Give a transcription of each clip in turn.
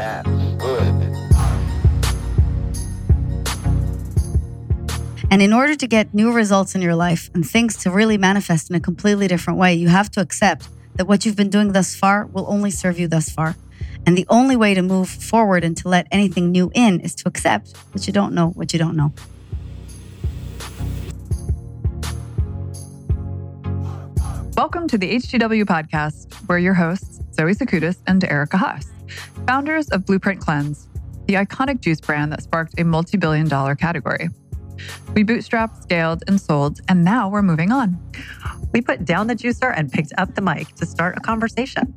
bad, good. And in order to get new results in your life and things to really manifest in a completely different way, you have to accept that what you've been doing thus far will only serve you thus far. And the only way to move forward and to let anything new in is to accept that you don't know what you don't know. Welcome to the HTW podcast. We're your hosts, Zoe Sakoutis and Erica Huss, founders of Blueprint Cleanse, the iconic juice brand that sparked a multi billion dollar category. We bootstrapped, scaled, and sold, and now we're moving on. We put down the juicer and picked up the mic to start a conversation.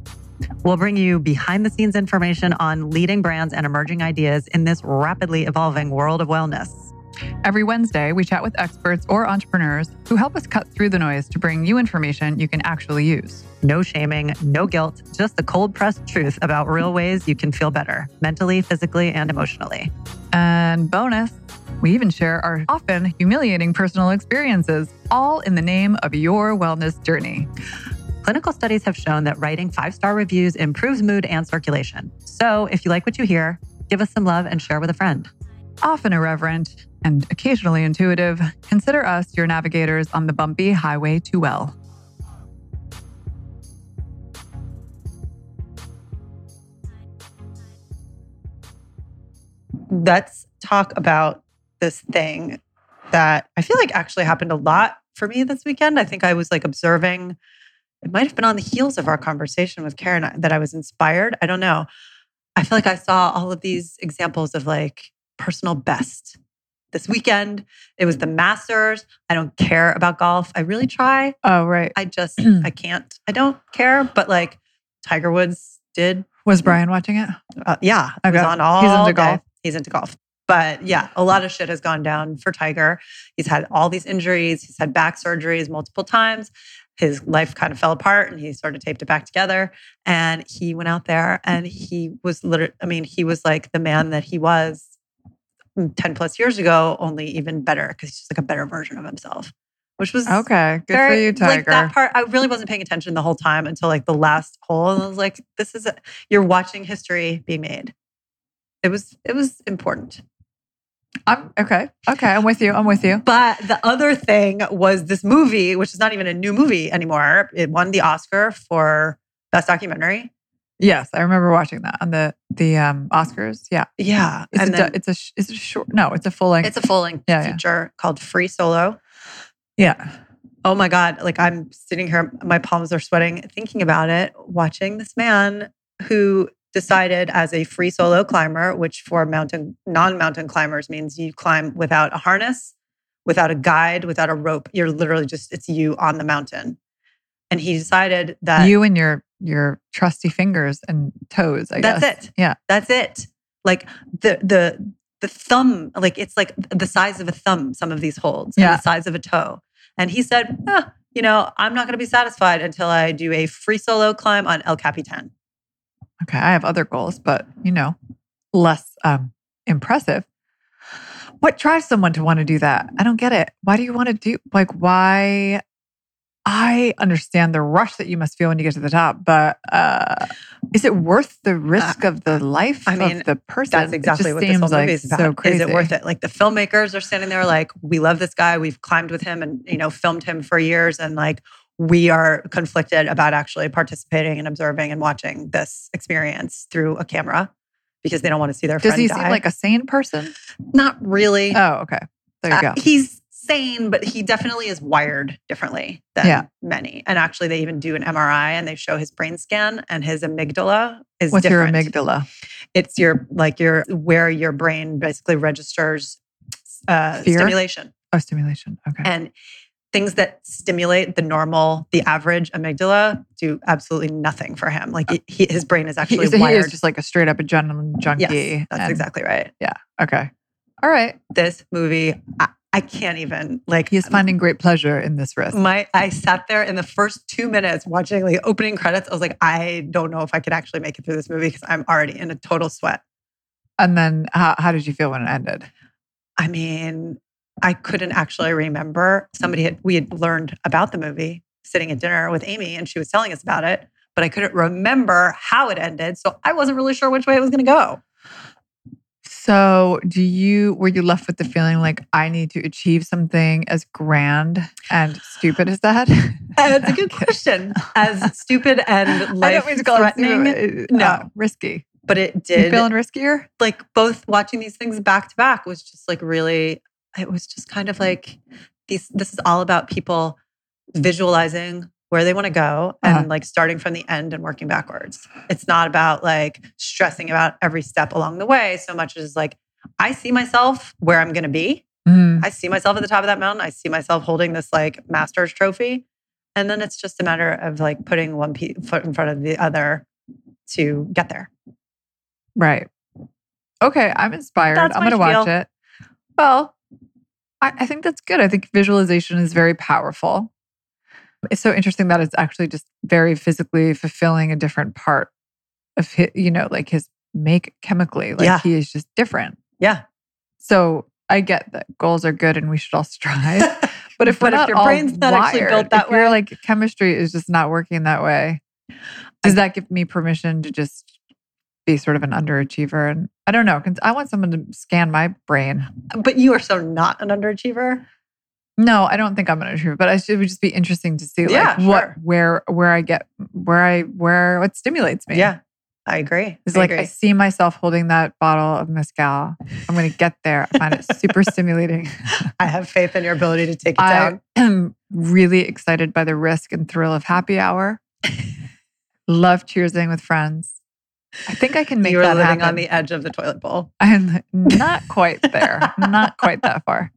We'll bring you behind the scenes information on leading brands and emerging ideas in this rapidly evolving world of wellness. Every Wednesday, we chat with experts or entrepreneurs who help us cut through the noise to bring you information you can actually use. No shaming, no guilt, just the cold pressed truth about real ways you can feel better mentally, physically, and emotionally. And bonus, we even share our often humiliating personal experiences, all in the name of your wellness journey. Clinical studies have shown that writing five star reviews improves mood and circulation. So if you like what you hear, give us some love and share with a friend. Often irreverent and occasionally intuitive, consider us your navigators on the bumpy highway to well. let's talk about this thing that I feel like actually happened a lot for me this weekend. I think I was like observing, it might have been on the heels of our conversation with Keren uh, that I was inspired. I don't know. I feel like I saw all of these examples of like personal best this weekend. It was the Masters. I don't care about golf. I really try. Oh, right. I just, I can't. I don't care. But like Tiger Woods did. Was Brian watching it? Uh, yeah, it was on all He's into day. golf. He's into golf. But yeah, a lot of shit has gone down for Tiger. He's had all these injuries. He's had back surgeries multiple times. His life kind of fell apart and he sort of taped it back together. And he went out there and he was literally, I mean, he was like the man that he was Mm, 10 plus years ago, only even better because he's just like a better version of himself, which was Okay. Good for you, Tiger. Like that part, I really wasn't paying attention the whole time until like the last hole, and I was like, "This is a, you're watching history be made." It was it was important. I'm okay. Okay. I'm with you. I'm with you. But the other thing was this movie, which is not even a new movie anymore. It won the Oscar for best documentary. Yes, I remember watching that on the the um Oscars. Yeah. Yeah, It's and a, then it's a it's a short. No, it's a full length. it's a full length Yeah, yeah. feature called Free Solo. yeah. Oh my God. Like I'm sitting here, my palms are sweating thinking about it, watching this man who decided as a free solo climber, which for mountain, non mountain climbers means you climb without a harness, without a guide, without a rope. You're literally just, it's you on the mountain. And he decided that you and your your trusty fingers and toes. I that's guess. it. Yeah. That's it. Like the, the, the thumb, like it's like the size of a thumb, some of these holds, and Yeah. the size of a toe. And he said, "Ah, you know, I'm not going to be satisfied until I do a free solo climb on El Capitan. Okay. I have other goals, but you know, less um impressive. What drives someone to want to do that? I don't get it. Why do you want to do like why? I understand the rush that you must feel when you get to the top, but uh, is it worth the risk of the life Uh, I mean, of the person? That's exactly what this whole like is about. So crazy. Is it worth it? Like the filmmakers are standing there, like we love this guy. We've climbed with him and you know filmed him for years, and like we are conflicted about actually participating and observing and watching this experience through a camera because they don't want to see their Does he die. seem like a sane person? Not really. Oh, okay. There you Uh, go. he's sane, but he definitely is wired differently than Yeah. many. And actually, they even do an MRI and they show his brain scan, and his amygdala is What's different. your amygdala? It's your like your where your brain basically registers uh, Fear? stimulation Oh, stimulation. Okay. and things that stimulate the normal, the average amygdala do absolutely nothing for him. Like he, his brain is He, actually he wired. is just like a straight up adrenaline junkie. yes, that's and- exactly right. Yeah. Okay. All right. This movie, I, can't even like. He's um, finding great pleasure in this risk. my I sat there in the first two minutes watching like opening credits. I was like, I don't know if I could actually make it through this movie because I'm already in a total sweat. And then how, how did you feel when it ended? I mean, I couldn't actually remember. Somebody had we had learned about the movie sitting at dinner with Amy, and she was telling us about it. but I couldn't remember how it ended. So I wasn't really sure which way it was going to go. So, do you were you left with the feeling like I need to achieve something as grand and stupid as that? That's a good question. As stupid and life don't mean to call it threatening, no. uh, risky. but it You did. feeling riskier? like both watching these things back to back was just like really it was just kind of like these this is all about people visualizing where they want to go and Uh-huh. like starting from the end and working backwards it's not about like stressing about every step along the way so much as like i see myself where i'm going to be Mm, i see myself at the top of that mountain i see myself holding this like master's trophy and then it's just a matter of like putting one pe- foot in front of the other to get there right. Okay, I'm inspired. That's I'm going to watch it. Well, I, I think that's good. I think visualization is very powerful. It's so interesting that it's actually just very physically fulfilling a different part of his, you know, like his make chemically. Like Yeah. he is just different. yeah So I get that goals are good and we should all strive. But if, But if your brain's not actually wired, built that if way- like chemistry is just not working that way, does that give me permission to just be sort of an underachiever? And I don't know. I want someone to scan my brain. But you are so not an underachiever. No, I don't think I'm an underachiever, but I should, it would just be interesting to see like Yeah, what where where I get where I where what stimulates me. Yeah, I agree. It's I like agree. I see myself holding that bottle of mezcal. I'm going to get there. I find it super stimulating. I have faith in your ability to take it I down. I am really excited by the risk and thrill of happy hour. Love cheersing with friends. I think I can make You that living happen. on the edge of the toilet bowl. I'm not quite there. not quite that far.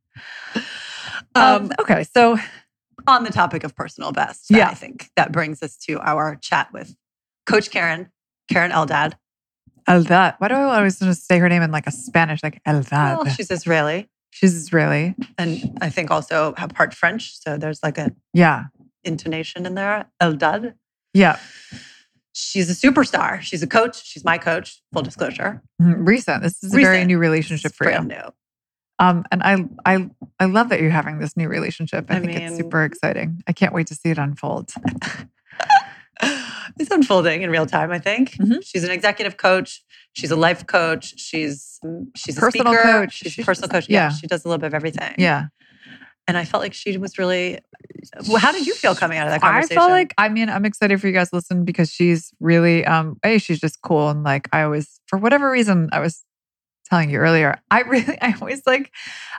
Um, Um, okay, so on the topic of personal best, Yeah. I think that brings us to our chat with Coach Keren, Keren Eldad. Eldad. Why do I always want to say her name in like a Spanish, like Eldad? Well, she's Israeli, she's Israeli. and I think also have part French, so there's like a Yeah, intonation in there. Eldad. yeah. She's a superstar. She's a coach. She's my coach. Full disclosure. Mhm. Recent. This is a very new relationship for you. Brand new. Um, and I, I, I love that you're having this new relationship. I, I think it's super exciting. I can't wait to see it unfold. it's unfolding in real time. I think Mhm. she's an executive coach. She's a life coach. She's she's a Personal speaker. coach. She's She's a personal coach. Yeah, yeah. she does a little bit of everything. Yeah. and I felt like she was really. Well, how did you feel coming out of that I conversation? felt like I mean I'm excited for you guys to listen because she's really um a she's just cool and like I always for whatever reason I was telling you earlier I really I always like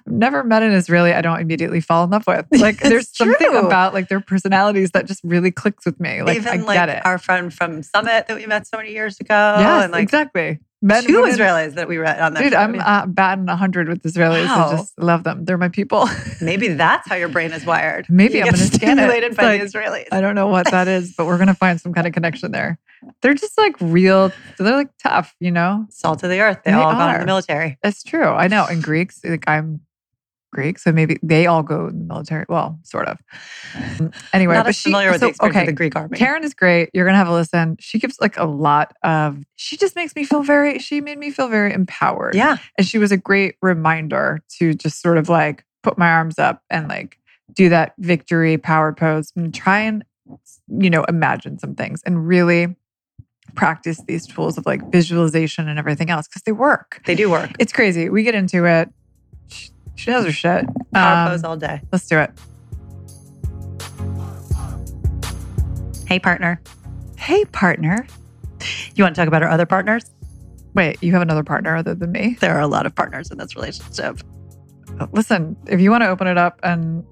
I've never met an Israeli I don't immediately fall in love with. Like there's something about like their personalities that just really clicks with me. Like even I like get it. our friend from Summit that we met so many years ago. yes and like exactly Men, two women- Israelis that we read on that. dude show. I'm uh, batting hundred with Israelis Wow. I just love them they're my people Maybe that's how your brain is wired. Maybe You I'm gonna scan stimulated by like- the Israelis. I don't know what that is, but we're gonna find some kind of connection there. They're just like real. They're like tough, you know. Salt of the earth. They, They all got in the military. That's true. I know. And Greeks, like I'm Greek, so maybe they all go in the military. Well, sort of. Um, Anyway, Not but as she, familiar with so, the experience okay. of the Greek army. Keren is great. You're gonna have a listen. She gives like a lot of. She just makes me feel very. She made me feel very empowered. yeah, and she was a great reminder to just sort of like put my arms up and like do that victory power pose and try and you know imagine some things and really practice these tools of like visualization and everything else because they work they do work. it's crazy we get into it she, knows her shit Power Um, pose all day. let's do it Hey, partner. hey partner You want to talk about our other partners? wait you have another partner other than me There are a lot of partners in this relationship. listen if you want to open it up and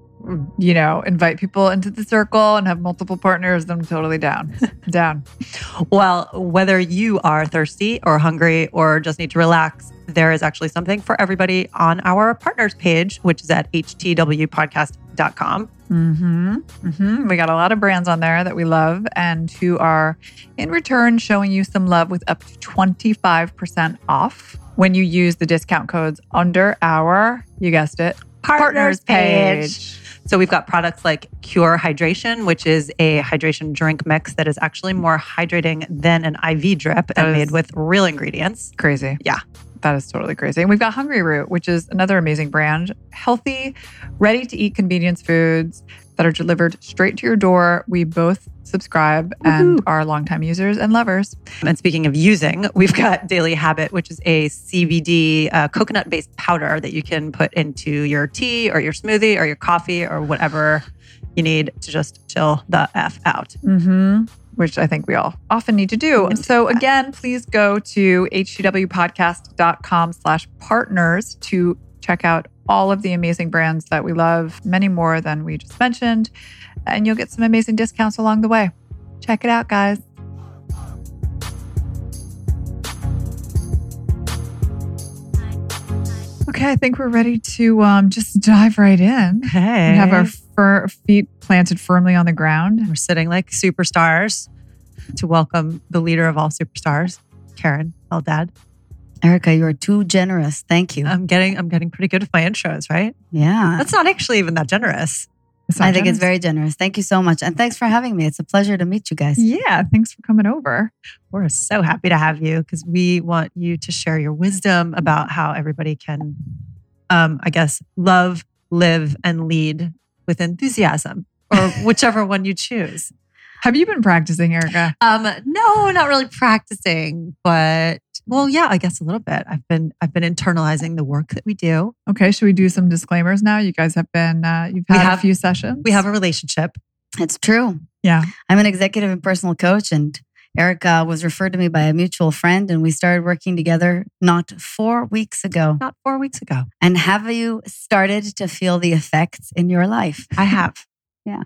you know invite people into the circle and have multiple partners then i'm totally down down Well, whether you are thirsty or hungry or just need to relax, there is actually something for everybody on our partners page, which is at htwpodcast.com. Mm-hmm. Mm-hmm. We got a lot of brands on there that we love and who are in return showing you some love with up to 25% off when you use the discount codes under our, you guessed it, partners page. So we've got products like Cure Hydration, which is a hydration drink mix that is actually more hydrating than an IV drip That and made with real ingredients. Crazy. Yeah. That is totally crazy. And we've got Hungryroot, which is another amazing brand. Healthy, ready to eat convenience foods, that are delivered straight to your door. We both subscribe and are longtime users and lovers. And speaking of using, we've got Daily Habit, which is a CBD uh, coconut based powder that you can put into your tea or your smoothie or your coffee or whatever you need to just chill the F out. Mm-hmm. Which I think we all often need to do. And so again, please go to htwpodcast.com slash partners to check out all of the amazing brands that we love, many more than we just mentioned. And you'll get some amazing discounts along the way. Check it out, guys. Okay, I think we're ready to um, just dive right in. Hey. We have our fir- feet planted firmly on the ground. We're sitting like superstars to welcome the leader of all superstars, Keren Eldad. Erica, you are too generous. Thank you. I'm getting I'm getting pretty good with my intros, right? yeah. That's not actually even that generous. I think it's very generous. Thank you so much. And thanks for having me. It's a pleasure to meet you guys. Yeah, thanks for coming over. We're so happy to have you because we want you to share your wisdom about how everybody can, um, I guess, love, live, and lead with enthusiasm, or whichever one you choose. Have you been practicing, Erica? Um, no, not really practicing, but well, yeah, I guess a little bit. I've been I've been internalizing the work that we do. Okay, should we do some disclaimers now? You guys have been, uh, you've We had have- a few sessions. We have a relationship. It's true. Yeah. I'm an executive and personal coach, and Erica was referred to me by a mutual friend, and we started working together not four weeks ago. Not four weeks ago. And have you started to feel the effects in your life? I have. Yeah.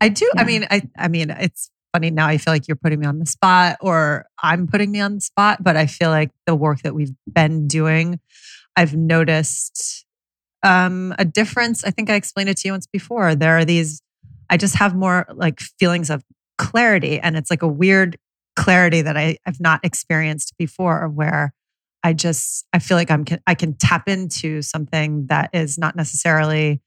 I do. I mean, I I mean, it's funny now. I feel like you're putting me on the spot, or I'm putting me on the spot. But I feel like the work that we've been doing, I've noticed um, a difference. I think I explained it to you once before. There are these. I just have more like feelings of clarity, and it's like a weird clarity that I have not experienced before, where I just I feel like I'm I can tap into something that is not necessarily.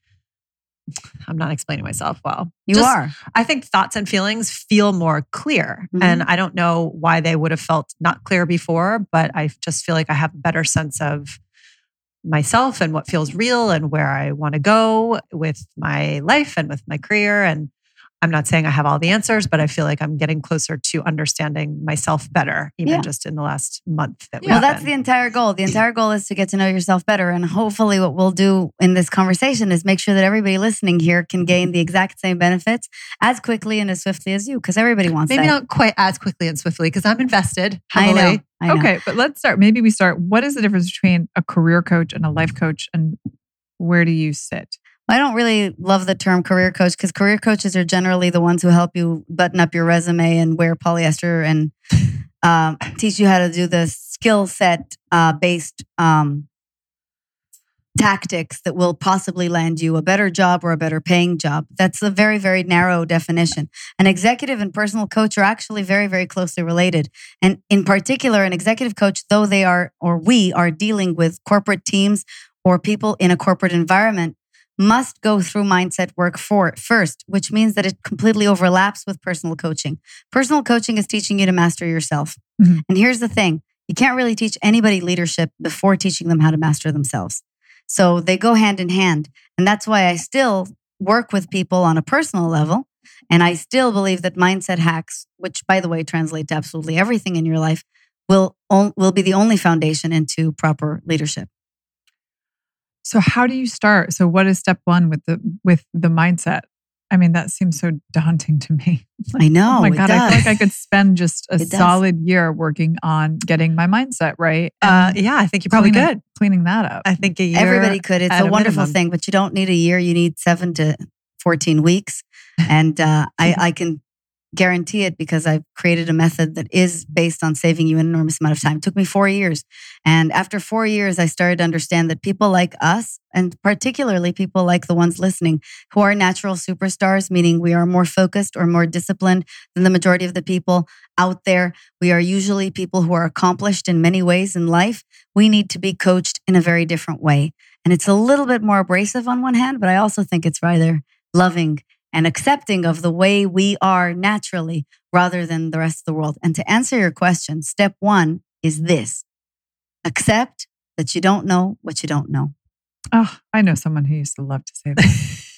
I'm not explaining myself well. You Just- are. I think thoughts and feelings feel more clear. Mhm. And I don't know why they would have felt not clear before, but I just feel like I have a better sense of myself and what feels real and where I want to go with my life and with my career. And I'm not saying I have all the answers, but I feel like I'm getting closer to understanding myself better, even Yeah. just in the last month that we've Well, that's the been. entire goal. The entire goal is to get to know yourself better. And hopefully, what we'll do in this conversation is make sure that everybody listening here can gain the exact same benefits as quickly and as swiftly as you, because everybody wants Maybe that. not quite as quickly and swiftly because I'm invested. I know. heavily. I know. Okay, but let's start. Maybe we start. What is the difference between a career coach and a life coach, and where do you sit? I don't really love the term career coach because career coaches are generally the ones who help you button up your resume and wear polyester and um, teach you how to do the skill set uh, based um, tactics that will possibly land you a better job or a better paying job. That's a very, very narrow definition. An executive and personal coach are actually very, very closely related. And in particular, an executive coach, though they are, or we are dealing with corporate teams or people in a corporate environment, must go through mindset work for first, which means that it completely overlaps with personal coaching. Personal coaching is teaching you to master yourself. Mhm. And here's the thing you can't really teach anybody leadership before teaching them how to master themselves. So they go hand in hand. And that's why I still work with people on a personal level. And I still believe that mindset hacks, which by the way translate to absolutely everything in your life, will, will be the only foundation into proper leadership. So how do you start? So what is step one with the with the mindset? I mean, that seems so daunting to me. I know. oh my god, I feel like I could spend just a solid year working on getting my mindset right. Uh, yeah, I think you probably cleaning- could. cleaning that up. I think a year. Everybody could. It's a a wonderful minimum. thing, but you don't need a year. You need seven to 14 weeks. And uh, I, I can guarantee it because I've created a method that is based on saving you an enormous amount of time. It took me four years. And after four years, I started to understand that people like us, and particularly people like the ones listening, who are natural superstars, meaning we are more focused or more disciplined than the majority of the people out there. We are usually people who are accomplished in many ways in life. We need to be coached in a very different way. And it's a little bit more abrasive on one hand, but I also think it's rather loving and accepting of the way we are naturally rather than the rest of the world. And to answer your question, step one is this accept that you don't know what you don't know. Oh, I know someone who used to love to say that.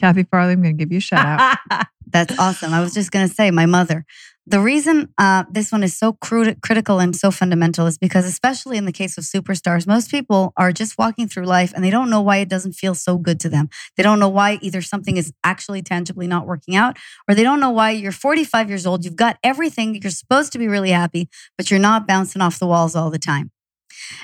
Kathy Farley, I'm going to give you a shout out. That's awesome. I was just going to say, my mother. The reason uh, this one is so critical and so fundamental is because, especially in the case of superstars, most people are just walking through life and they don't know why it doesn't feel so good to them. They don't know why either something is actually tangibly not working out, or they don't know why you're 45 years old, you've got everything, you're supposed to be really happy, but you're not bouncing off the walls all the time.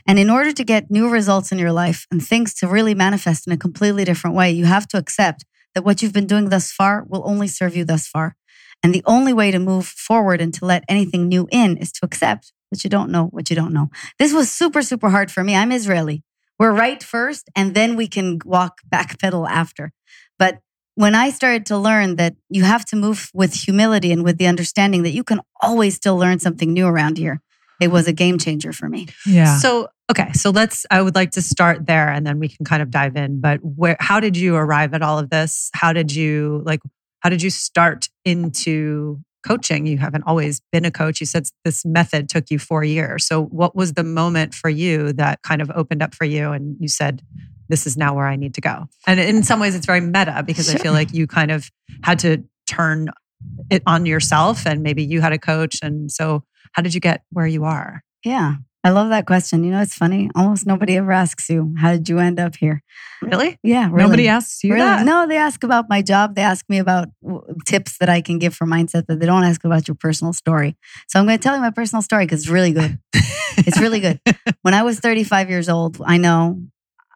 And in order to get new results in your life and things to really manifest in a completely different way, you have to accept that what you've been doing thus far will only serve you thus far. And the only way to move forward and to let anything new in is to accept that you don't know what you don't know. This was super, super hard for me. I'm Israeli. We're right first, and then we can walk back pedal after. But when I started to learn that you have to move with humility and with the understanding that you can always still learn something new around here, it was a game changer for me. Yeah. So, okay, so let's I would like to start there and then we can kind of dive in, but where how did you arrive at all of this? How did you like how did you start into coaching? You haven't always been a coach. You said this method took you 4 years. So, what was the moment for you that kind of opened up for you and you said this is now where I need to go? And in some ways it's very meta because I feel like you kind of had to turn it on yourself and maybe you had a coach and so how did you get where you are? Yeah. I love that question. You know, it's funny. Almost nobody ever asks you, how did you end up here? Really? Yeah, really. Nobody asks you Really? that. No, they ask about my job. They ask me about tips that I can give for mindset, but they don't ask about your personal story. So I'm going to tell you my personal story because it's really good. It's really good. when I was 35 years old, I know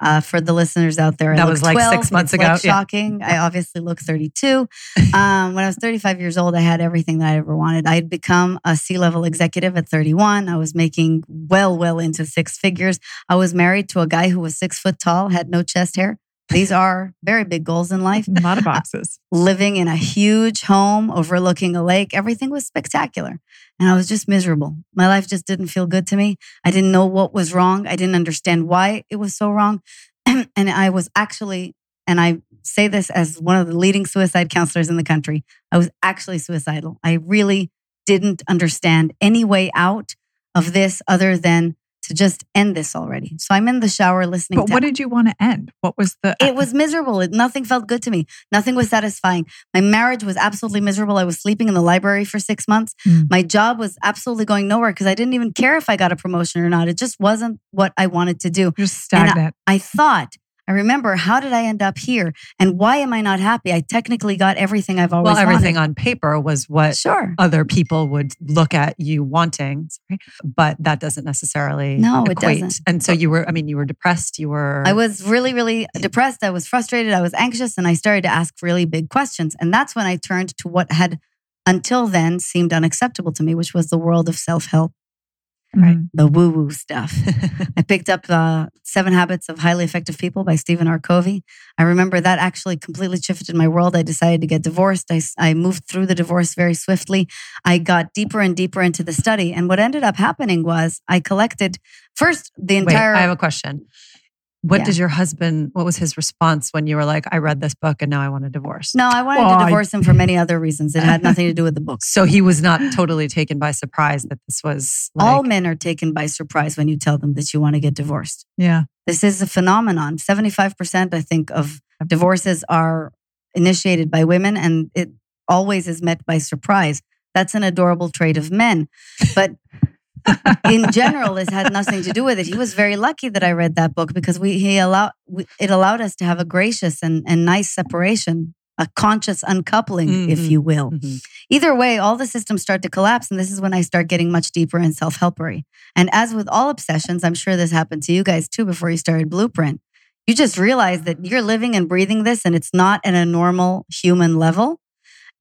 uh, for the listeners out there, That was like 12. six months ago. Like Yeah. shocking. I obviously look 32. Um, when I was 35 years old, I had everything that I ever wanted. I had become a C level executive at 31. I was making well, well into six figures. I was married to a guy who was six foot tall, had no chest hair. These are very big goals in life A lot of boxes. living in a huge home overlooking a lake. Everything was spectacular. And I was just miserable. My life just didn't feel good to me. I didn't know what was wrong. I didn't understand why it was so wrong. and I was actually, and I say this as one of the leading suicide counselors in the country, I was actually suicidal. I really didn't understand any way out of this other than to just end this already. So I'm in the shower listening But what did you want to end? What was the? it was miserable. It, nothing felt good to me. Nothing was satisfying. My marriage was absolutely miserable. I was sleeping in the library for six months. Mm. My job was absolutely going nowhere because I didn't even care if I got a promotion or not. It just wasn't what I wanted to do. just and I- I thought, I remember, how did I end up here? And why am I not happy? I technically got everything I've always wanted. Well, everything wanted. on paper was what Sure. other people would look at you wanting, sorry, but that doesn't necessarily No, it doesn't. And so you were, I mean, you were depressed. You were. I was really, really depressed. I was frustrated. I was anxious. And I started to ask really big questions. And that's when I turned to what had until then seemed unacceptable to me, which was the world of self help, Right. Mhm. the woo woo stuff. I picked up uh, Seven Habits of Highly Effective People by Stephen R. Covey. I remember that actually completely shifted my world. I decided to get divorced. I, I moved through the divorce very swiftly. I got deeper and deeper into the study. And what ended up happening was I collected first the Wait, entire. I have a question. What Yeah. did your husband, what was his response when you were like, I read this book and now I want a divorce? no, I wanted Well, to I- divorce him for many other reasons. It had nothing to do with the books. So he was not totally taken by surprise that this was like, All men are taken by surprise when you tell them that you want to get divorced. Yeah. This is a phenomenon. 75%, I think, of divorces are initiated by women, and it always is met by surprise. That's an adorable trait of men. But in general, this had nothing to do with it. He was very lucky that I read that book because we he allowed we, it allowed us to have a gracious and, and nice separation, a conscious uncoupling, if Mhm. you will. Mhm. Either way, all the systems start to collapse. And this is when I start getting much deeper in self helpery. And as with all obsessions, I'm sure this happened to you guys too before you started Blueprint. You just realize that you're living and breathing this and it's not at a normal human level.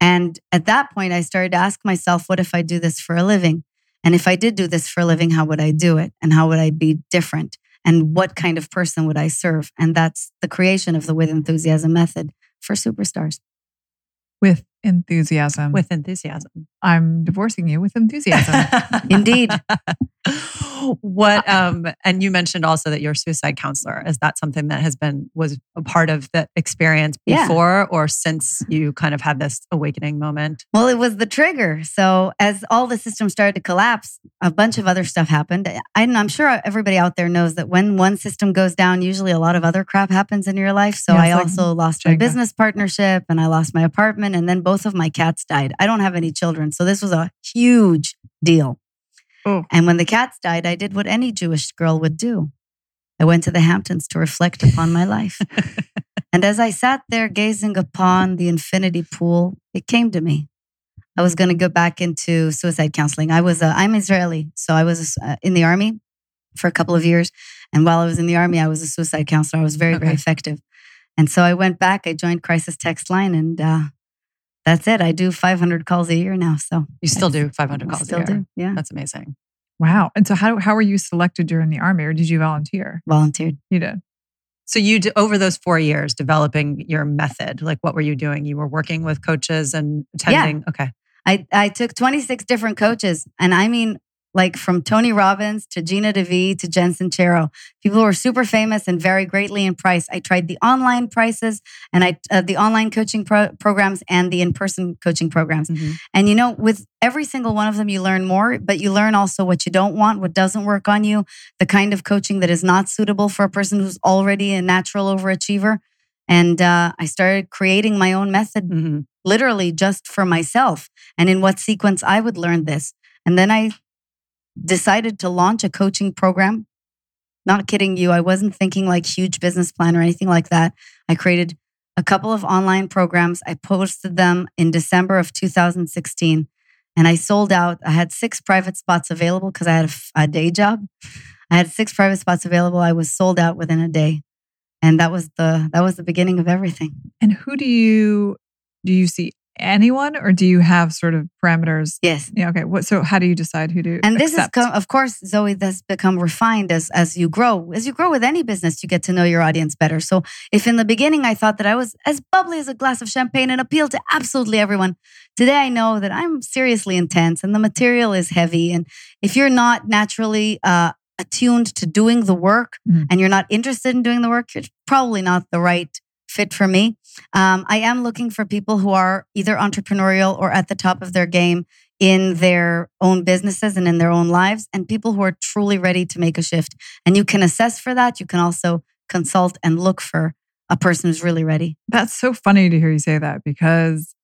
And at that point, I started to ask myself, what if I do this for a living? And if I did do this for a living, how would I do it? And how would I be different? And what kind of person would I serve? And that's the creation of the With Enthusiasm method for superstars. With enthusiasm. with enthusiasm. I'm divorcing you with enthusiasm. Indeed. what um and you mentioned also that you're a suicide counselor. Is that something that has been was a part of the experience Yeah. before or since you kind of had this awakening moment? Well, it was the trigger. So as all the systems started to collapse, a bunch of other stuff happened. I, I'm sure everybody out there knows that when one system goes down, usually a lot of other crap happens in your life. So Yeah, I like also lost my business partnership and I lost my apartment and then both of my cats died. I don't have any children. So this was a huge deal. Oh. And when the cats died, I did what any Jewish girl would do. I went to the Hamptons to reflect upon my life. and as I sat there gazing upon the infinity pool, it came to me. I was going to go back into suicide counseling. I was, uh, I'm Israeli, so I was uh, in the army for a couple of years. And while I was in the army, I was a suicide counselor. I was very, very effective. And so I went back, I joined Crisis Text Line, and uh, that's it. I do 500 calls a year now. So You still do 500 calls still a year. do. Yeah. That's amazing. wow. And so how how were you selected during the army or did you volunteer? Volunteered. You did. So you d- over those four years developing your method, like what were you doing? You were working with coaches and attending. Okay. I, I took 26 different coaches. And I mean, like from Tony Robbins to Gina DeVee to Jen Sincero, people who are super famous and vary greatly in price. I tried the online prices and I uh, the online coaching pro- programs and the in person coaching programs. Mhm. And you know, with every single one of them, you learn more, but you learn also what you don't want, what doesn't work on you, the kind of coaching that is not suitable for a person who's already a natural overachiever. And uh, I started creating my own method Mhm. literally just for myself and in what sequence I would learn this. And then I decided to launch a coaching program. Not kidding you, I wasn't thinking like huge business plan or anything like that. I created a couple of online programs. I posted them in December of 2016 and I sold out. I had six private spots available because I had a day job. I had six private spots available. I was sold out within a day. And that was the that was the beginning of everything. And who do you do you see anyone or do you have sort of parameters? Yes. Yeah, okay. What so how do you decide who to and this accept? is of course zoe that's become refined as as you grow as you grow with any business you get to know your audience better so if in the beginning i thought that i was as bubbly as a glass of champagne and appealed to absolutely everyone today i know that i'm seriously intense and the material is heavy and if you're not naturally uh, attuned to doing the work Mhm. and you're not interested in doing the work you're probably not the right fit for me um, i am looking for people who are either entrepreneurial or at the top of their game in their own businesses and in their own lives, and people who are truly ready to make a shift. And you can assess for that. You can also consult and look for a person who's really ready. That's so funny to hear you say that because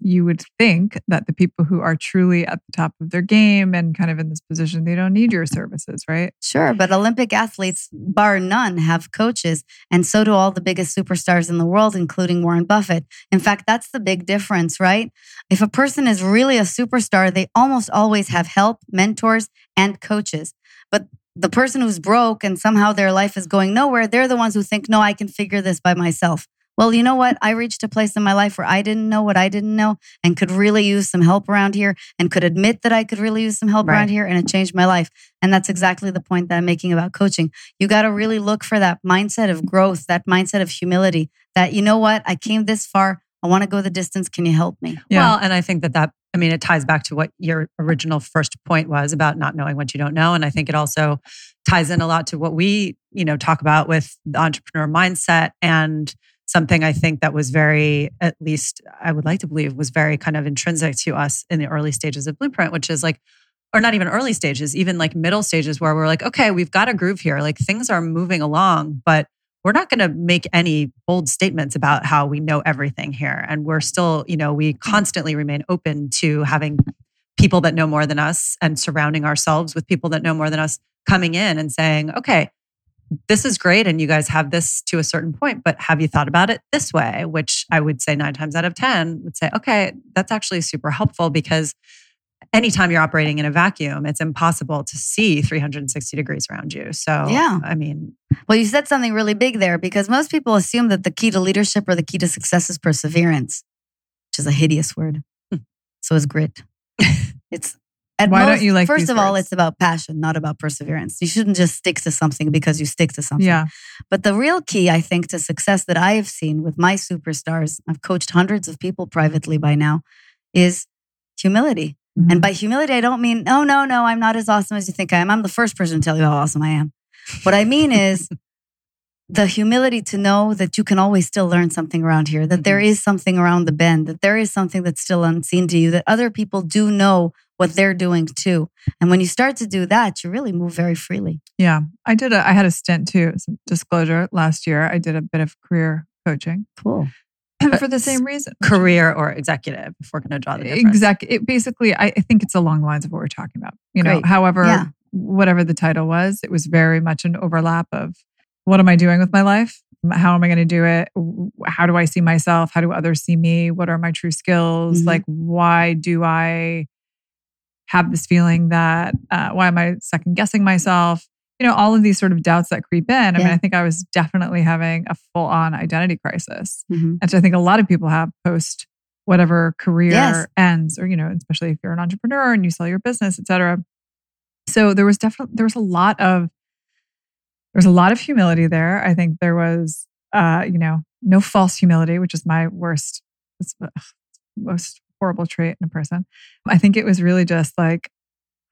you would think that the people who are truly at the top of their game and kind of in this position, they don't need your services, right? Sure, but Olympic athletes, bar none, have coaches, and so do all the biggest superstars in the world, including Warren Buffett. In fact, that's the big difference, right? If a person is really a superstar, they almost always have help, mentors, and coaches. But the person who's broke and somehow their life is going nowhere, they're the ones who think, no, I can figure this by myself. Well, you know what? I reached a place in my life where I didn't know what I didn't know and could really use some help around here and could admit that I could really use some help Right. around here and it changed my life. And that's exactly the point that I'm making about coaching. You got to really look for that mindset of growth, that mindset of humility that, you know what? I came this far. I want to go the distance. Can you help me? Yeah. Well, and I think that that, I mean, it ties back to what your original first point was about not knowing what you don't know. And I think it also ties in a lot to what we, you know, talk about with the entrepreneur mindset and something I think that was very, at least I would like to believe, was very kind of intrinsic to us in the early stages of Blueprint, which is like, or not even early stages, even like middle stages where we're like, okay, we've got a groove here. Like things are moving along, but we're not going to make any bold statements about how we know everything here. And we're still, you know, we constantly remain open to having people that know more than us and surrounding ourselves with people that know more than us coming in and saying, okay, this is great. And you guys have this to a certain point, but have you thought about it this way? Which I would say nine times out of 10 would say, okay, that's actually super helpful because anytime you're operating in a vacuum, it's impossible to see 360 degrees around you. So, Yeah. I mean, Well, you said something really big there because most people assume that the key to leadership or the key to success is perseverance, which is a hideous word. Hmm. So is grit. it's At Why don't you like First of all, it's about passion, not about perseverance. You shouldn't just stick to something because you stick to something. Yeah. But the real key, I think, to success that I have seen with my superstars, I've coached hundreds of people privately by now, is humility. Mm-hmm. And by humility, I don't mean, oh, no, no, I'm not as awesome as you think I am. I'm the first person to tell you how awesome I am. What I mean is the humility to know that you can always still learn something around here, that there is something around the bend, that there is something that's still unseen to you, that other people do know what they're doing too. And when you start to do that, you really move very freely. Yeah. I did a I had a stint too, some disclosure last year. I did a bit of career coaching Cool. for the same reason. Career or executive, if we're going to draw the difference. Exactly. It basically, I, I think it's along the lines of what we're talking about. You know, Great. however, Yeah. whatever the title was, it was very much an overlap of what am I doing with my life? How am I going to do it? How do I see myself? How do others see me? What are my true skills? Mhm. Like, why do I have this feeling that, uh, why am I second guessing myself? You know, all of these sort of doubts that creep in. I mean, I think I was definitely having a full on identity crisis. Mhm. And so I think a lot of people have post whatever career Yes. ends, or, you know, especially if you're an entrepreneur and you sell your business, et cetera. So there was definitely, there was a lot of, there was a lot of humility there. I think there was, uh, you know, no false humility, which is my worst, most horrible trait in a person. I think it was really just like,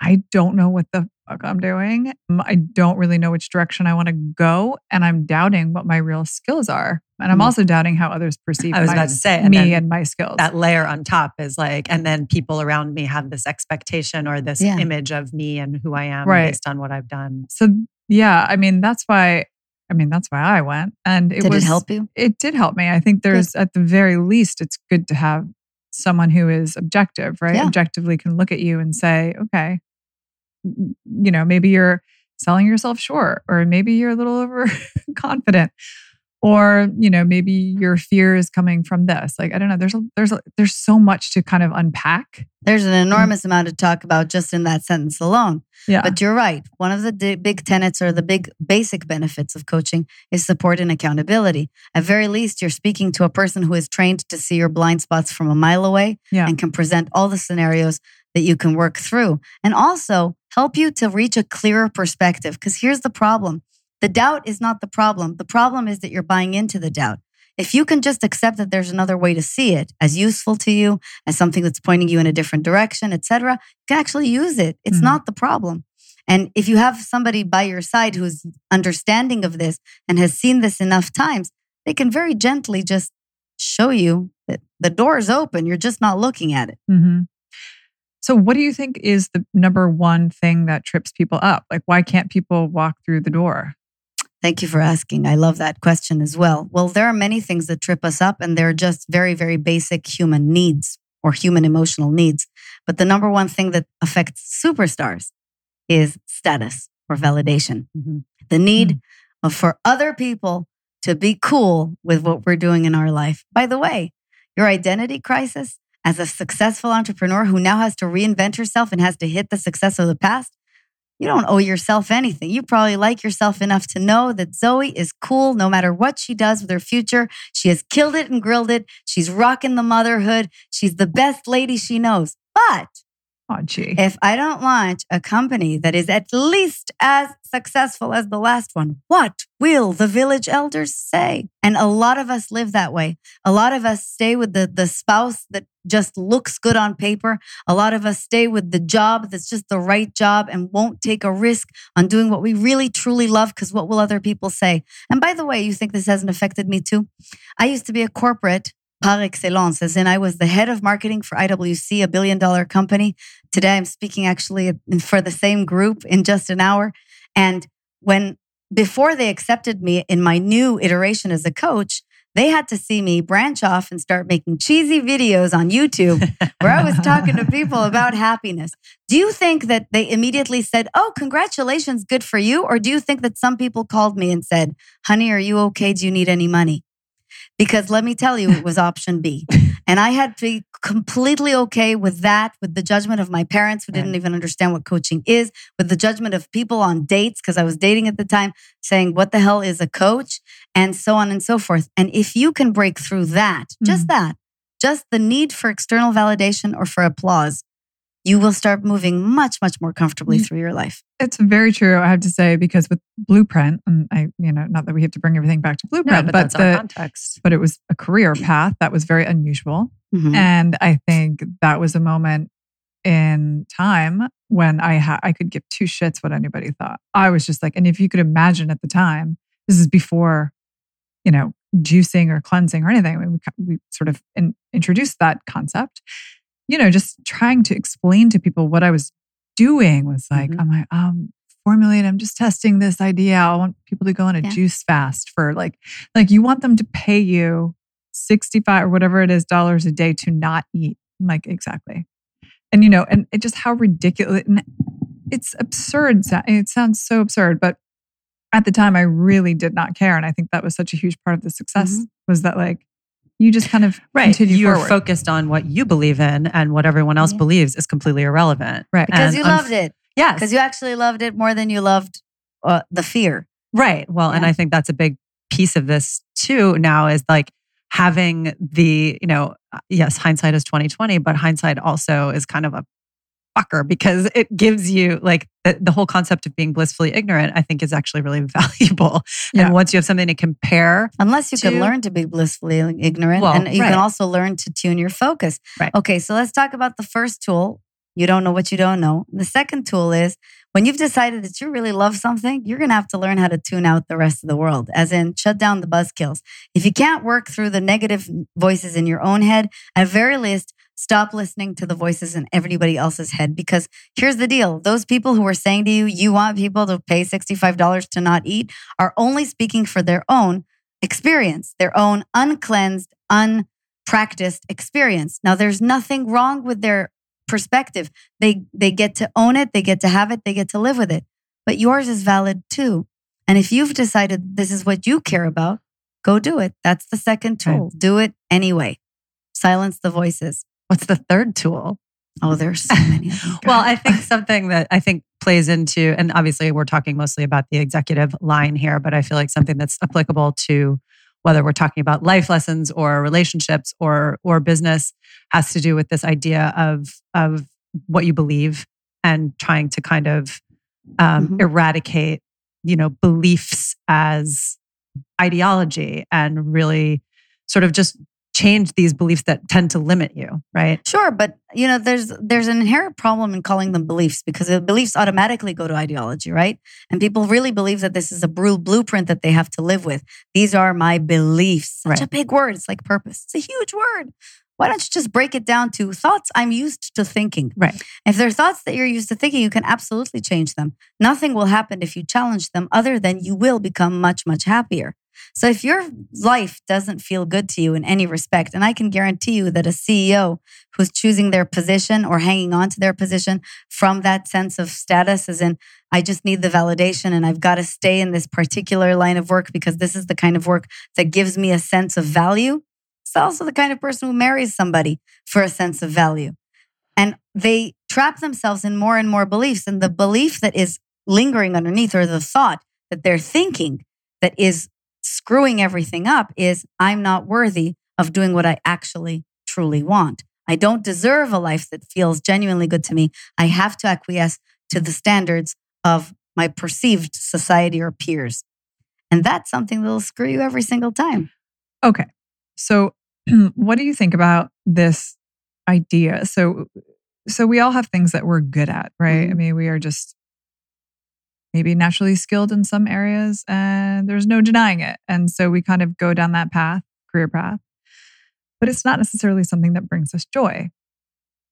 I don't know what the fuck I'm doing. I don't really know which direction I want to go. And I'm doubting what my real skills are. And I'm Mm. also doubting how others perceive I was my- about to say, and me and my skills. that layer on top is like, and then people around me have this expectation or this Yeah. image of me and who I am Right. based on what I've done. so yeah, I mean, that's why, I mean, that's why I went. And it Did was, it help you? It did help me. I think there's, at the very least, it's good to have someone who is objective, right? Yeah. Objectively can look at you and say, okay, you know, maybe you're selling yourself short, or maybe you're a little overconfident, or you know, maybe your fear is coming from this. Like, I don't know. There's a, there's a, there's so much to kind of unpack. There's an mm-hmm. enormous amount to talk about just in that sentence alone. Yeah. But you're right. One of the di- big tenets or the big basic benefits of coaching is support and accountability. At very least, you're speaking to a person who is trained to see your blind spots from a mile away Yeah. and can present all the scenarios that you can work through and also help you to reach a clearer perspective. Because here's the problem the doubt is not the problem. The problem is that you're buying into the doubt. If you can just accept that there's another way to see it as useful to you, as something that's pointing you in a different direction, etc., you can actually use it. It's Mhm. not the problem. And if you have somebody by your side who's understanding of this and has seen this enough times, they can very gently just show you that the door is open. You're just not looking at it. hmm So, what do you think is the number one thing that trips people up? Like, why can't people walk through the door? Thank you for asking. I love that question as well. Well, there are many things that trip us up, and they're just very, very basic human needs or human emotional needs. But the number one thing that affects superstars is status or validation. Mhm. The need of, for other people to be cool with what we're doing in our life. By the way, your identity crisis as a successful entrepreneur who now has to reinvent herself and has to hit the success of the past, you don't owe yourself anything. You probably like yourself enough to know that Zoe is cool no matter what she does with her future. She has killed it and grilled it. She's rocking the motherhood. She's the best lady she knows. But Oh, gee. if I don't launch a company that is at least as successful as the last one, what will the village elders say? And a lot of us live that way. A lot of us stay with the, the spouse that just looks good on paper. A lot of us stay with the job that's just the right job and won't take a risk on doing what we really truly love because what will other people say? And by the way, you think this hasn't affected me too? I used to be a corporate par excellence, as in I was the head of marketing for IWC, a billion dollar company. Today I'm speaking actually for the same group in just an hour. And when before they accepted me in my new iteration as a coach, they had to see me branch off and start making cheesy videos on YouTube where I was talking to people about happiness. Do you think that they immediately said, Oh, congratulations, good for you? Or do you think that some people called me and said, Honey, are you okay? Do you need any money? Because let me tell you, it was option B. And I had to be completely okay with that, with the judgment of my parents who didn't Right. even understand what coaching is, with the judgment of people on dates, because I was dating at the time, saying, What the hell is a coach? And so on and so forth. And if you can break through that, just mm-hmm. that, just the need for external validation or for applause, you will start moving much, much more comfortably Mm. through your life. It's very true, I have to say, because with Blueprint, and I, you know, not that we have to bring everything back to No, Blueprint, but, but, that's the, context. but it was a career path that was very unusual. Mhm. And I think that was a moment in time when I ha- I could give two shits what anybody thought. I was just like, and if you could imagine at the time, this is before, you know, juicing or cleansing or anything. I mean, we, we sort of in, introduced that concept. You know, just trying to explain to people what I was doing was like, Mhm. I'm like, um, formulate. I'm just testing this idea. I want people to go on a Yeah. juice fast for like, like you want them to pay you 65 or whatever it is dollars a day to not eat. I'm like, exactly. And you know, and it just how ridiculous and it's absurd. It sounds so absurd, but at the time I really did not care. And I think that was such a huge part of the success Mhm. was that like you just kind of Right. continue You're forward. focused on what you believe in and what everyone else Yeah. believes is completely irrelevant. right. Because And you unf- loved it. Yeah. Because you actually loved it more than you loved uh, the fear. Right. Well, and I think that's a big piece of this too now is like having the, you know, uh, yes, hindsight is 2020, but hindsight also is kind of a fucker because it gives you like the, the whole concept of being blissfully ignorant, I think is actually really valuable. Yeah. And once you have something to compare, Unless you To- can learn to be blissfully ignorant. Well, and you right. can also learn to tune your focus. Right. Okay, so let's talk about the first tool. You don't know what you don't know. The second tool is when you've decided that you really love something, you're going to have to learn how to tune out the rest of the world, as in shut down the buzzkills. If you can't work through the negative voices in your own head, at very least, stop listening to the voices in everybody else's head. Because here's the deal those people who are saying to you, you want people to pay $65 to not eat, are only speaking for their own experience, their own uncleansed, unpracticed experience. Now, there's nothing wrong with their perspective. They they get to own it, they get to have it, they get to live with it. But yours is valid too. And if you've decided this is what you care about, go do it. That's the second Right. tool. Do it anyway. Silence the voices. What's the third tool? Oh, there's so many. Well, I think something that I think plays into, and obviously we're talking mostly about the executive line here, but I feel like something that's applicable to whether we're talking about life lessons or relationships or or business has to do with this idea of of what you believe and trying to kind of um, Mhm. eradicate, you know, beliefs as ideology and really sort of just change these beliefs that tend to limit you, right? Sure, but you know, there's there's an inherent problem in calling them beliefs because the beliefs automatically go to ideology, right? And people really believe that this is a blueprint that they have to live with. These are my beliefs. Such Right. a big word. It's like purpose. It's a huge word. Why don't you just break it down to thoughts I'm used to thinking? Right. If they're thoughts that you're used to thinking, you can absolutely change them. Nothing will happen if you challenge them other than you will become much, much happier. So if your life doesn't feel good to you in any respect, and I can guarantee you that a CEO who's choosing their position or hanging on to their position from that sense of status, as in, I just need the validation and I've got to stay in this particular line of work because this is the kind of work that gives me a sense of value. It's also the kind of person who marries somebody for a sense of value. And they trap themselves in more and more beliefs. And the belief that is lingering underneath, or the thought that they're thinking that is screwing everything up, is I'm not worthy of doing what I actually truly want. I don't deserve a life that feels genuinely good to me. I have to acquiesce to the standards of my perceived society or peers. And that's something that'll screw you every single time. Okay. So what do you think about this idea? So so we all have things that we're good at, right? I Mhm. mean, we are just maybe naturally skilled in some areas and there's no denying it. And so we kind of go down that path, career path. But it's not necessarily something that brings us joy.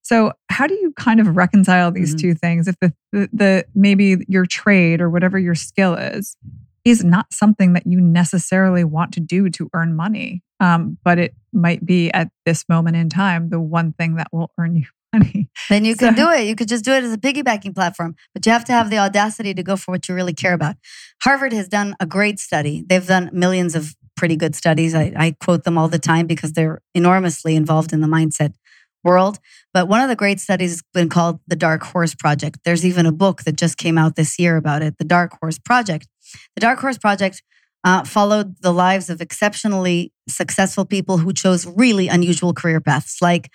So how do you kind of reconcile these Mhm. two things if the, the the maybe your trade or whatever your skill is is not something that you necessarily want to do to earn money. Um, but it might be at this moment in time the one thing that will earn you money. Then you can do it. You could just do it as a piggybacking platform, but you have to have the audacity to go for what you really care about. Harvard has done a great study. They've done millions of pretty good studies. I, I quote them all the time because they're enormously involved in the mindset world. But one of the great studies has been called the Dark Horse Project. There's even a book that just came out this year about it, the Dark Horse Project. The Dark Horse Project uh, followed the lives of exceptionally successful people who chose really unusual career paths, like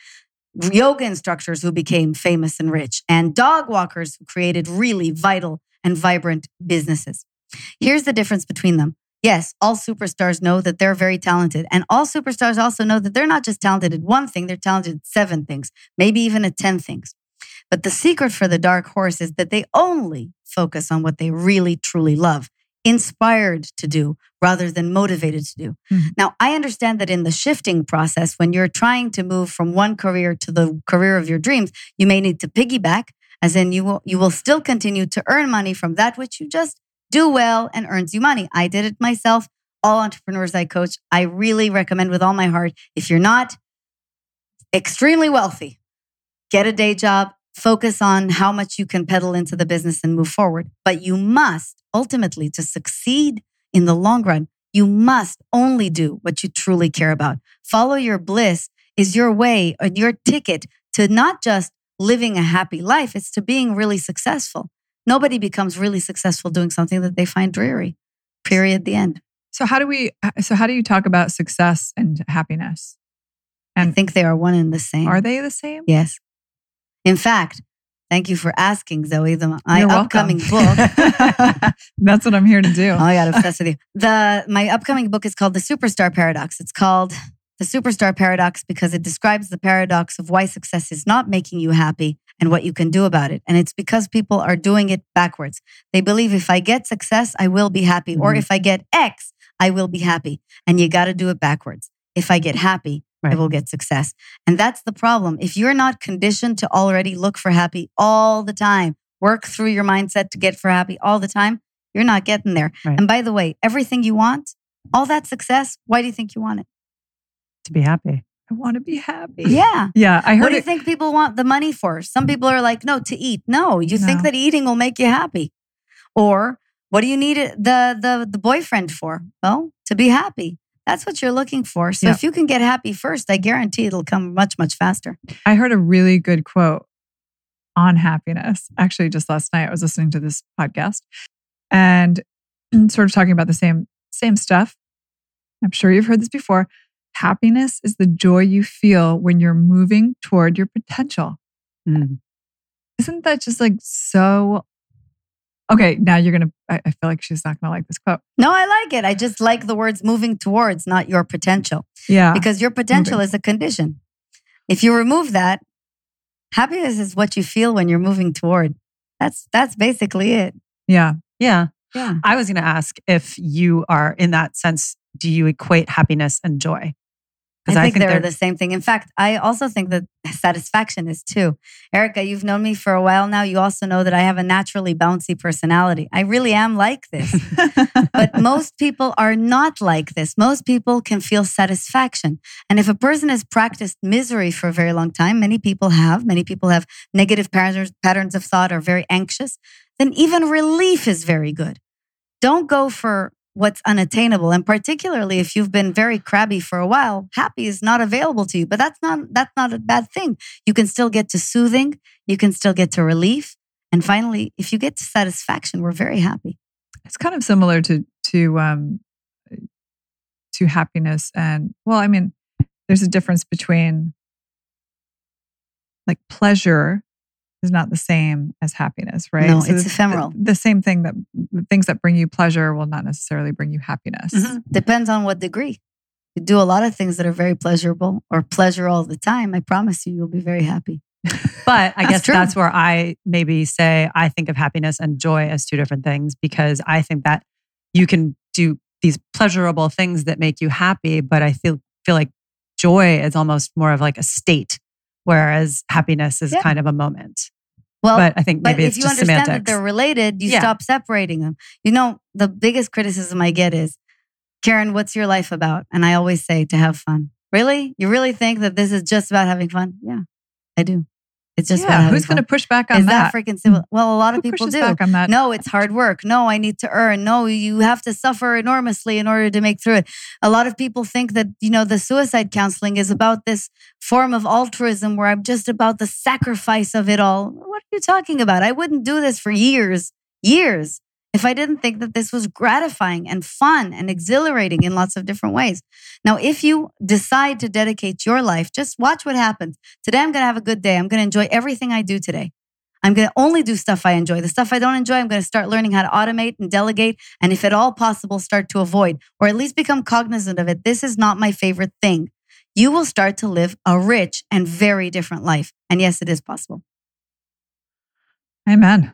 yoga instructors who became famous and rich, and dog walkers who created really vital and vibrant businesses. Here's the difference between them. Yes, all superstars know that they're very talented. And all superstars also know that they're not just talented at one thing, they're talented at seven things, maybe even at 10 things. But the secret for the dark horse is that they only focus on what they really, truly love, inspired to do rather than motivated to do. Mhm. Now, I understand that in the shifting process, when you're trying to move from one career to the career of your dreams, you may need to piggyback, as in you will, you will still continue to earn money from that which you just do well and earns you money. I did it myself. All entrepreneurs I coach, I really recommend with all my heart. If you're not extremely wealthy, get a day job, focus on how much you can pedal into the business and move forward. But you must ultimately, to succeed in the long run, you must only do what you truly care about. Follow your bliss is your way and your ticket to not just living a happy life, it's to being really successful. Nobody becomes really successful doing something that they find dreary. Period. The end. So how do we? So how do you talk about success and happiness? I And think they are one and the same. are they the same? Yes. In fact, thank you for asking, Zoe. The my You're upcoming book. That's what I'm here to do. Oh, I got obsessed with you. The my upcoming book is called The Superstar Paradox. It's called The Superstar Paradox because it describes the paradox of why success is not making you happy and what you can do about it. And it's because people are doing it backwards. They believe if I get success, I will be happy, or Mhm. if I get X, I will be happy. And you got to do it backwards. If I get happy, Right. will get success. And that's the problem. If you're not conditioned to already look for happy all the time, work through your mindset to get for happy all the time, you're not getting there. Right. And by the way, everything you want, all that success, why do you think you want it? to be happy. I want to be happy. Yeah. Yeah, I heard What heard do you it. think people want the money for? Some mm. people are like, no, to eat. No, you think that eating will make you happy. Or what do you need the the the boyfriend for? Well, to be happy. That's what you're looking for. So Yeah. if you can get happy first, I guarantee it'll come much, much faster. I heard a really good quote on happiness. Actually, just last night I was listening to this podcast and sort of talking about the same same stuff. I'm sure you've heard this before. Happiness is the joy you feel when you're moving toward your potential. Mm. Isn't that just like so? Okay, now you're gonna. I, I feel like she's not gonna like this quote. No, I like it. I just like the words moving towards, not your potential. Yeah, because your potential Moving. is a condition. If you remove that, happiness is what you feel when you're moving toward. That's that's basically it. yeah. Yeah. Yeah. I was going to ask if you are in that sense, do you equate happiness and joy? I think, they're, the same thing. In fact, I also think that satisfaction is too. Erica, you've known me for a while now. You also know that I have a naturally bouncy personality. I really am like this. but most people are not like this. Most people can feel satisfaction. And if a person has practiced misery for a very long time, many people have, many people have negative patterns, patterns of thought, are very anxious, then even relief is very good. Don't go for what's unattainable. And particularly if you've been very crabby for a while, happy is not available to you. But that's not that's not a bad thing. You can still get to soothing, you can still get to relief. And finally, if you get to satisfaction, we're very happy. it's kind of similar to to um to happiness and well i mean there's a difference between like pleasure is not the same as happiness right No, it's the- ephemeral. the, the same thing that the things that bring you pleasure will not necessarily bring you happiness mm-hmm. Depends on what degree. You do a lot of things that are very pleasurable or pleasure all the time. I promise you, you'll be very happy. But I guess true. that's where I maybe say I think of happiness and joy as two different things because I think that you can do these pleasurable things that make you happy, but I feel feel like joy is almost more of like a state, whereas happiness is Yeah. kind of a moment. Well, but I think But maybe if it's you just understand that they're related, you Yeah. stop separating them. You know, the biggest criticism I get is, Keren, what's your life about? And I always say to have fun. Really? You really think that this is just about having fun? Yeah, I do. It's just yeah who's going to push back on Is that, that freaking simple? Well, a lot Who of people do. back on that No, it's hard work. No, I need to earn. No, you have to suffer enormously in order to make through it. A lot of people think that, you know, the suicide counseling is about this form of altruism where I'm just about the sacrifice of it all. What are you talking about? I wouldn't do this for years, years if I didn't think that this was gratifying and fun and exhilarating in lots of different ways. Now, if you decide to dedicate your life, just watch what happens. Today, I'm going to have a good day. I'm going to enjoy everything I do today. I'm going to only do stuff I enjoy. The stuff I don't enjoy, I'm going to start learning how to automate and delegate. And if at all possible, start to avoid or at least become cognizant of it. This is not my favorite thing. You will start to live a rich and very different life. And yes, it is possible. Amen.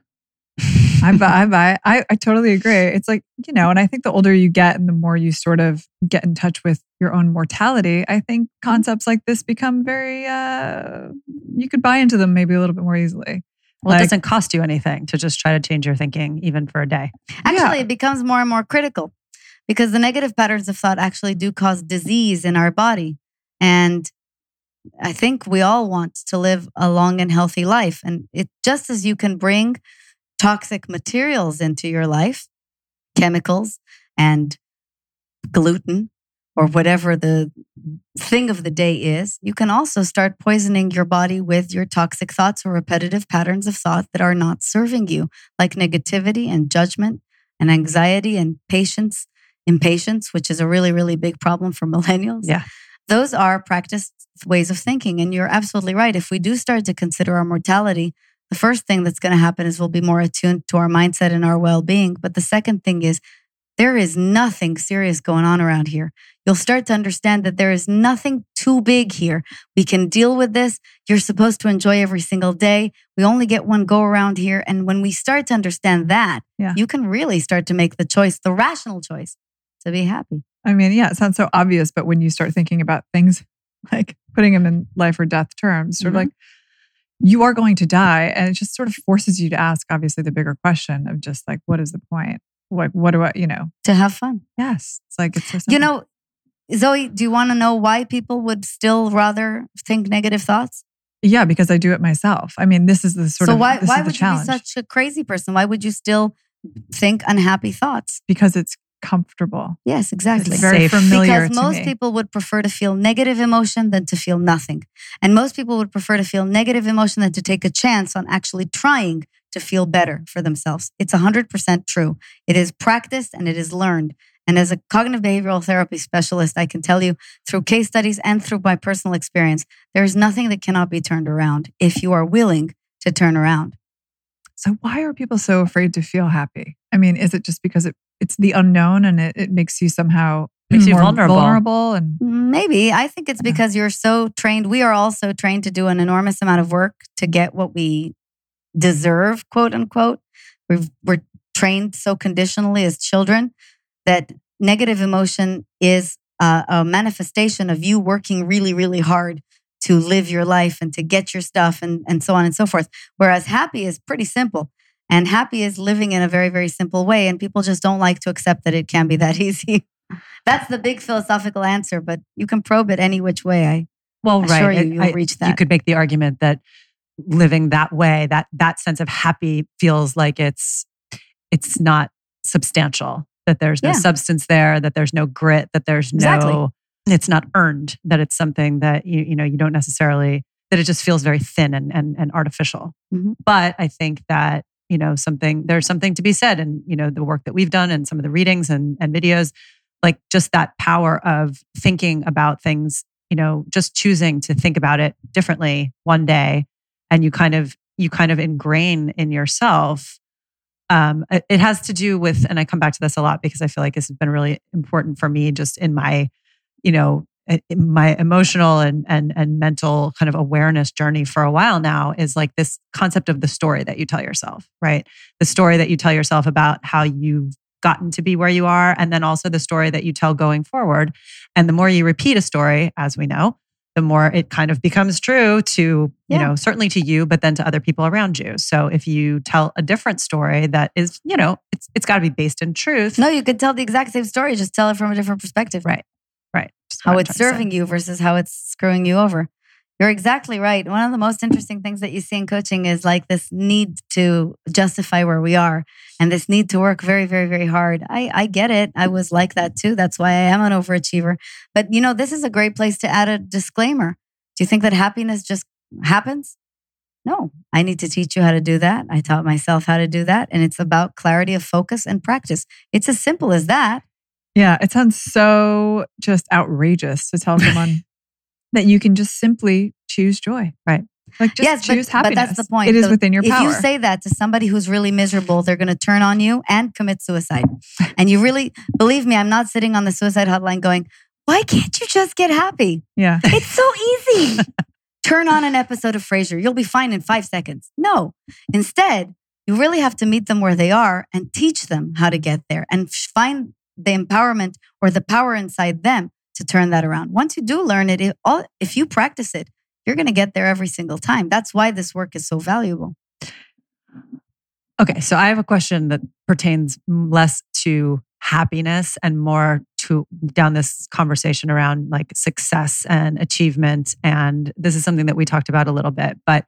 I buy, I buy. I, I totally agree. It's like, you know, and I think the older you get and the more you sort of get in touch with your own mortality, I think concepts like this become very, uh, you could buy into them maybe a little bit more easily. Well, Like- it doesn't cost you anything to just try to change your thinking, even for a day. Actually, it becomes more and more critical because the negative patterns of thought actually do cause disease in our body. And I think we all want to live a long and healthy life. And it just as you can bring toxic materials into your life, chemicals and gluten or whatever the thing of the day is, you can also start poisoning your body with your toxic thoughts or repetitive patterns of thought that are not serving you, like negativity and judgment and anxiety and patience, impatience, which is a really, really big problem for millennials. Yeah. Those are practiced ways of thinking. And you're absolutely right. If we do start to consider our mortality, the first thing that's going to happen is we'll be more attuned to our mindset and our well being. But the second thing is there is nothing serious going on around here. You'll start to understand that there is nothing too big here. We can deal with this. You're supposed to enjoy every single day. We only get one go around here. And when we start to understand that, Yeah. you can really start to make the choice, the rational choice to be happy. I mean, yeah, it sounds so obvious, but when you start thinking about things like putting them in life or death terms, sort Mhm. of like you are going to die, and it just sort of forces you to ask, obviously, the bigger question of just like, what is the point? Like, what do I, you know? To have fun. Yes, it's like it's so You know, Zoe, do you want to know why people would still rather think negative thoughts? yeah, because I do it myself. I mean, this is the sort so of why this why is the would you be such a crazy person? Why would you still think unhappy thoughts? because it's comfortable. Yes, exactly. It's very Safe. familiar because to most me. people would prefer to feel negative emotion than to feel nothing. And most people would prefer to feel negative emotion than to take a chance on actually trying to feel better for themselves. It's 100% true. It is practiced and it is learned. And as a cognitive behavioral therapy specialist, I can tell you through case studies and through my personal experience, there is nothing that cannot be turned around if you are willing to turn around. So why are people so afraid to feel happy? I mean, is it just because it, it's the unknown and it, it makes you somehow Makes you more vulnerable. vulnerable and Maybe. I think it's Yeah. because you're so trained. We are also trained to do an enormous amount of work to get what we deserve, quote unquote. We've, we're trained so conditionally as children that negative emotion is a, a manifestation of you working really, really hard to live your life and to get your stuff and, and so on and so forth. Whereas happy is pretty simple. And happy is living in a very, very simple way. And people just don't like to accept that it can be that easy. That's the big philosophical answer, but you can probe it any which way. I Well, assure right. you, you'll I- reach You could make the argument that living that way, that that sense of happy feels like it's it's not substantial. That there's no Yeah. substance there. That there's no grit. That there's Exactly. no. It's not earned. That it's something that you you know you don't necessarily. That it just feels very thin and and, and artificial. Mhm. But I think that you know something there's something to be said, and you know the work that we've done and some of the readings and and videos, like just that power of thinking about things you know just choosing to think about it differently one day and you kind of you kind of ingrain in yourself um it has to do with and i come back to this a lot because i feel like this has been really important for me just in my you know Eh, eh, my emotional and and and mental kind of awareness journey for a while now is like this concept of the story that you tell yourself right the story that you tell yourself about how you've gotten to be where you are and then also the story that you tell going forward and the more you repeat a story as we know the more it kind of becomes true to you Yeah. know certainly to you but then to other people around you so if you tell a different story that is you know it's it's got to be based in truth no, you could tell the exact same story, just tell it from a different perspective. Right. How it's trying to say. serving you versus how it's screwing you over. You're exactly right. One of the most interesting things that you see in coaching is like this need to justify where we are and this need to work very, very, very hard. I, I get it. I was like that too. That's why I am an overachiever. But you know, this is a great place to add a disclaimer. Do you think that happiness just happens? No, I need to teach you how to do that. I taught myself how to do that. And it's about clarity of focus and practice. It's as simple as that. Yeah, it sounds so just outrageous to tell someone that you can just simply choose joy. Right. Like just yes, choose but, happiness. but that's the point. It is So within your if power. you say that to somebody who's really miserable, they're going to turn on you and commit suicide. and you really believe me, I'm not sitting on the suicide hotline going, why can't you just get happy? yeah. It's so easy. Turn on an episode of Frasier. You'll be fine in five seconds. No. Instead, you really have to meet them where they are and teach them how to get there and find the empowerment or the power inside them to turn that around. Once you do learn it, it all, if you practice it, you're going to get there every single time. That's why this work is so valuable. Okay, so I have a question that pertains less to happiness and more to down this conversation around like success and achievement. And this is something that we talked about a little bit, but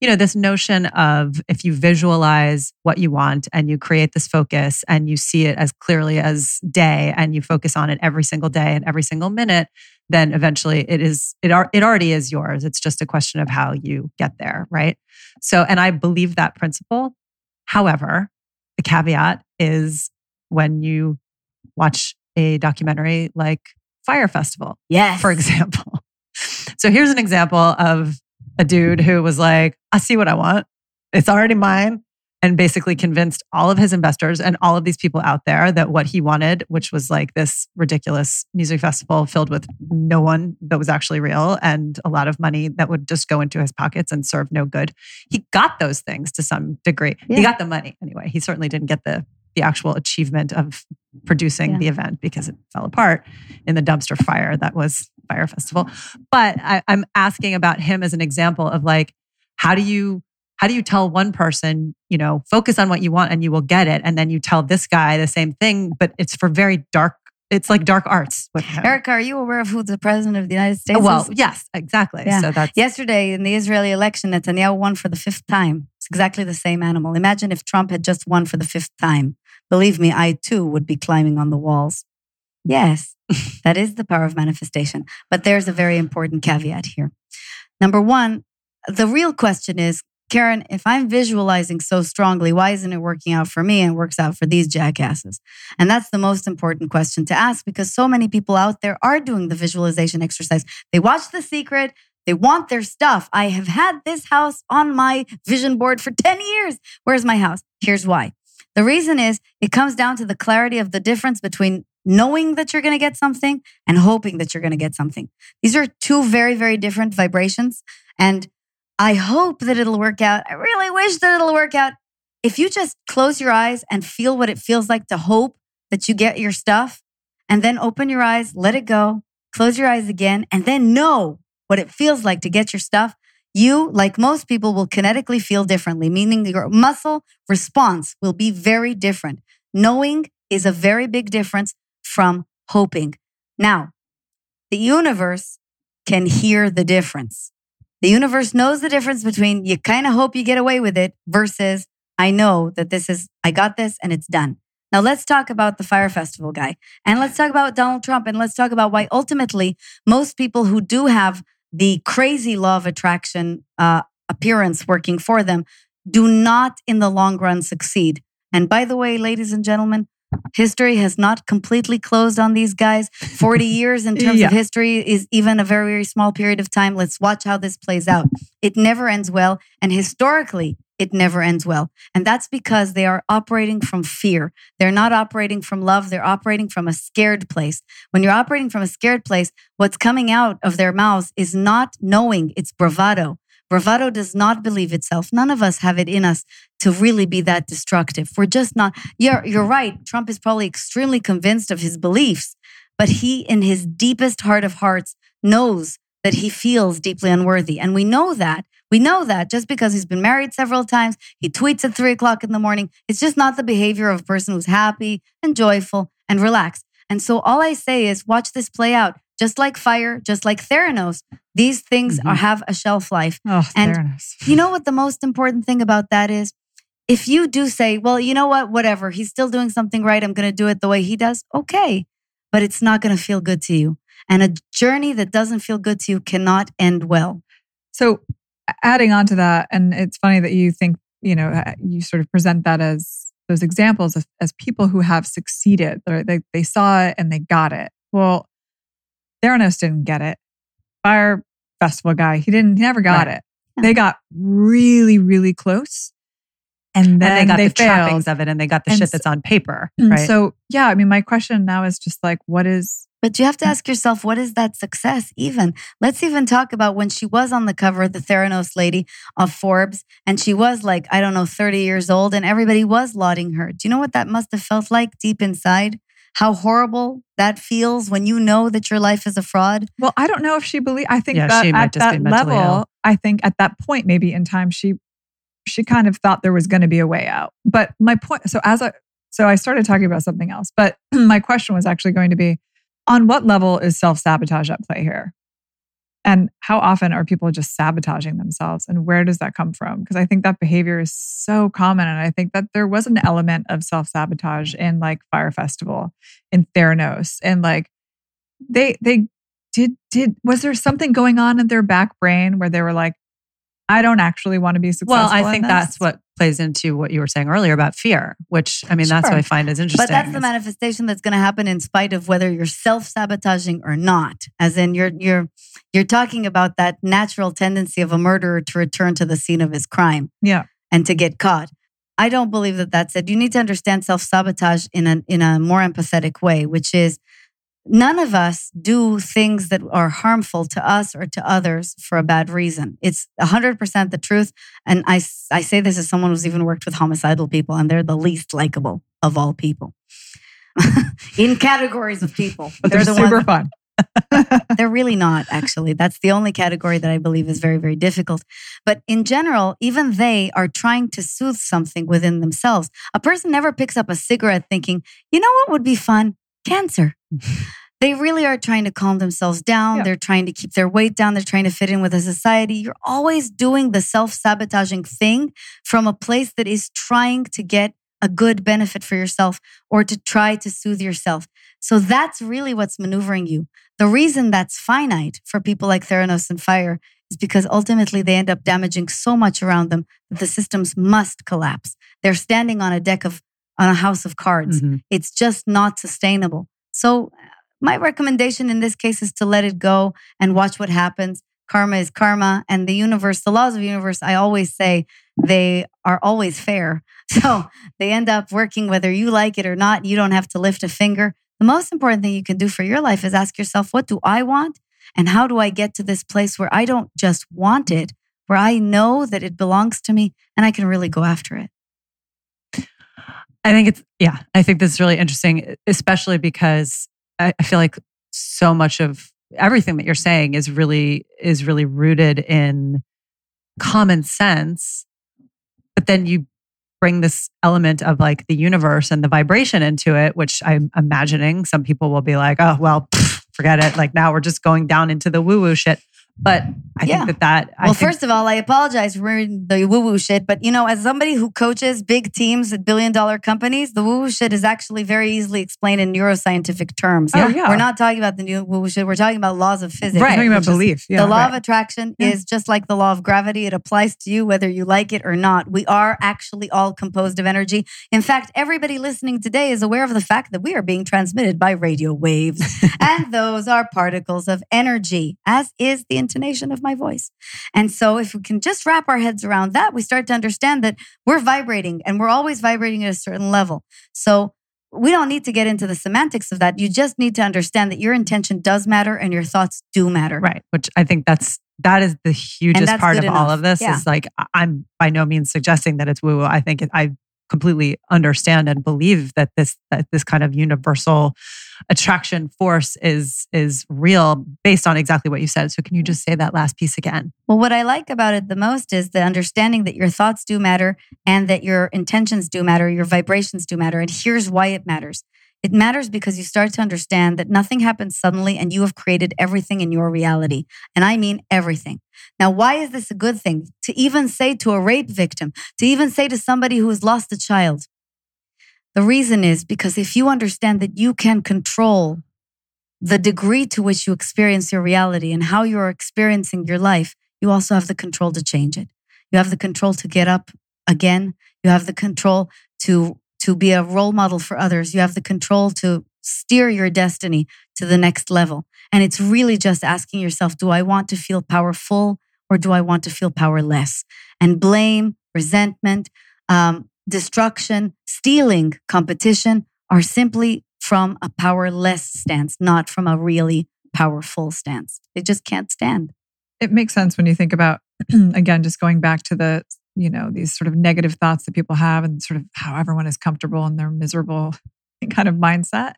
you know, this notion of if you visualize what you want and you create this focus and you see it as clearly as day and you focus on it every single day and every single minute, then eventually it is it ar- it already is yours. It's just a question of how you get there, right? So, and I believe that principle. However, the caveat is when you watch a documentary like Fyre Festival, Yes. for example. So here's an example of a dude who was like, I see what I want. It's already mine. And basically convinced all of his investors and all of these people out there that what he wanted, which was like this ridiculous music festival filled with no one that was actually real and a lot of money that would just go into his pockets and serve no good. He got those things to some degree. Yeah. He got the money anyway. He certainly didn't get the the actual achievement of producing Yeah. the event because it fell apart in the dumpster fire that was Fyre Festival. But I, I'm asking about him as an example of like, how do you how do you tell one person, you know, focus on what you want and you will get it, and then you tell this guy the same thing, but it's for very dark. It's like dark arts with him. Erica, are you aware of who the president of the United States well, is? yes, exactly. Yeah. So that's Yesterday in the Israeli election, Netanyahu won for the fifth time. It's exactly the same animal. Imagine if Trump had just won for the fifth time. Believe me, I too would be climbing on the walls. Yes, that is the power of manifestation. But there's a very important caveat here. Number one, the real question is Keren, if I'm visualizing so strongly, why isn't it working out for me and works out for these jackasses? And that's the most important question to ask because so many people out there are doing the visualization exercise. They watch The Secret, they want their stuff. I have had this house on my vision board for 10 years. Where's my house? Here's why. The reason is it comes down to the clarity of the difference between knowing that you're going to get something and hoping that you're going to get something. These are two very, very different vibrations. And I hope that it'll work out. I really wish that it'll work out. If you just close your eyes and feel what it feels like to hope that you get your stuff, and then open your eyes, let it go, close your eyes again, and then know what it feels like to get your stuff, you, like most people, will kinetically feel differently, meaning your muscle response will be very different. Knowing is a very big difference from hoping. Now, the universe can hear the difference. The universe knows the difference between you kind of hope you get away with it versus I know that this is, I got this and it's done. Now let's talk about the Fyre Festival guy and let's talk about Donald Trump and let's talk about why ultimately most people who do have the crazy law of attraction uh, appearance working for them do not in the long run succeed. And by the way, ladies and gentlemen, history has not completely closed on these guys. 40 years in terms Yeah. of history is even a very, very small period of time. Let's watch how this plays out. It never ends well. And historically, it never ends well. And that's because they are operating from fear. They're not operating from love. They're operating from a scared place. When you're operating from a scared place, what's coming out of their mouths is not knowing, it's bravado. Bravado does not believe itself. None of us have it in us to really be that destructive. We're just not. You're, you're right. Trump is probably extremely convinced of his beliefs, but he, in his deepest heart of hearts, knows that he feels deeply unworthy. And we know that. We know that just because he's been married several times, he tweets at three o'clock in the morning. It's just not the behavior of a person who's happy and joyful and relaxed. And so all I say is watch this play out. Just like fire, just like Theranos, these things Mhm. are, have a shelf life. Oh, And- fairness. You know what the most important thing about that is? If you do say, well, you know what, whatever, he's still doing something right, I'm going to do it the way he does, okay. But it's not going to feel good to you. And a journey that doesn't feel good to you cannot end well. So, adding on to that, and it's funny that you think, you know, uh, you sort of present that as those examples of, as people who have succeeded. They, they saw it and they got it. Well, Theranos didn't get it. Fyre Festival guy, he didn't, he never got Right. it. They got really, really close. And then and they got the failed. trappings of it and they got the And shit that's on paper. Mm, right. So, yeah, I mean, my question now is just like, what is, But you have to ask yourself, what is that success even? Let's even talk about when she was on the cover of the Theranos lady of Forbes and she was like, I don't know, 30 years old and everybody was lauding her. Do you know what that must have felt like deep inside? How horrible that feels when you know that your life is a fraud. well, I don't know if she believe. I think Yeah, that she might at just that mentally level, ill. I think at that point, maybe in time, she, she kind of thought there was going to be a way out. But my point, so as I, so I started talking about something else, but my question was actually going to be on what level is self sabotage at play here? And how often are people just sabotaging themselves? And where does that come from? Because I think that behavior is so common. And I think that there was an element of self sabotage in like Fyre Festival, in Theranos, and like they, they, did did was there something going on in their back brain where they were like, I don't actually want to be successful? well, I in think that's what plays into what you were saying earlier about fear, which I mean, that's what I find is interesting. But that's the manifestation that's going to happen in spite of whether you're self-sabotaging or not. As in you're you're you're talking about that natural tendency of a murderer to return to the scene of his crime. Yeah. And to get caught. I don't believe that that's it. You need to understand self-sabotage in a in a more empathetic way, which is none of us do things that are harmful to us or to others for a bad reason. It's 100% the truth. And I, I say this as someone who's even worked with homicidal people, and they're the least likable of all people. In categories of people, but they're, the super ones fun. they're really not, actually. That's the only category that I believe is very, very difficult. But in general, even they are trying to soothe something within themselves. A person never picks up a cigarette thinking, you know what would be fun? Cancer. They really are trying to calm themselves down. Yeah. They're trying to keep their weight down. They're trying to fit in with a society. You're always doing the self sabotaging thing from a place that is trying to get a good benefit for yourself or to try to soothe yourself. So that's really what's maneuvering you. The reason that's finite for people like Theranos and Fyre is because ultimately they end up damaging so much around them that the systems must collapse. They're standing on a deck of, on a house of cards. Mhm. It's just not sustainable. So, my recommendation in this case is to let it go and watch what happens. Karma is karma, and the universe, the laws of the universe, I always say they are always fair. So, they end up working whether you like it or not. You don't have to lift a finger. The most important thing you can do for your life is ask yourself, what do I want? And how do I get to this place where I don't just want it, where I know that it belongs to me and I can really go after it? I think it's, yeah, I think this is really interesting, especially because I, I feel like so much of everything that you're saying is really, is really rooted in common sense. But then you bring this element of like the universe and the vibration into it, which I'm imagining some people will be like, oh, well, pff, forget it. Like now we're just going down into the woo woo shit. But I Yeah. think that that, I Well, think- first of all, I apologize for the woo woo shit, but you know, as somebody who coaches big teams at billion dollar companies, the woo woo shit is actually very easily explained in neuroscientific terms. Oh, yeah. We're not talking about the new woo woo shit. We're talking about laws of physics. We're talking about belief. Yeah, the law right. of attraction Yeah. is just like the law of gravity. It applies to you whether you like it or not. We are actually all composed of energy. In fact, everybody listening today is aware of the fact that we are being transmitted by radio waves. and those are particles of energy, as is the intonation of my voice. And so, if we can just wrap our heads around that, we start to understand that we're vibrating and we're always vibrating at a certain level. So, we don't need to get into the semantics of that. You just need to understand that your intention does matter and your thoughts do matter. Right. Which I think that's that is the hugest part of good all of this Yeah. is like I'm by no means suggesting that it's woo woo. I think it, I completely understand and believe that this that this kind of universal attraction force is is real based on exactly what you said. So can you just say that last piece again? Well, what I like about it the most is the understanding that your thoughts do matter and that your intentions do matter, your vibrations do matter. And here's why it matters. It matters because you start to understand that nothing happens suddenly and you have created everything in your reality. And I mean everything. Now, why is this a good thing? To even say to a rape victim, to even say to somebody who has lost a child. The reason is because if you understand that you can control the degree to which you experience your reality and how you're experiencing your life, you also have the control to change it. You have the control to get up again. You have the control to to be a role model for others. You have the control to steer your destiny to the next level. And it's really just asking yourself, do I want to feel powerful or do I want to feel powerless? And blame, resentment, um, destruction, stealing, competition are simply from a powerless stance, not from a really powerful stance. They just can't stand. It makes sense when you think about, again, just going back to the, you know, these sort of negative thoughts that people have and sort of how everyone is comfortable in their miserable kind of mindset.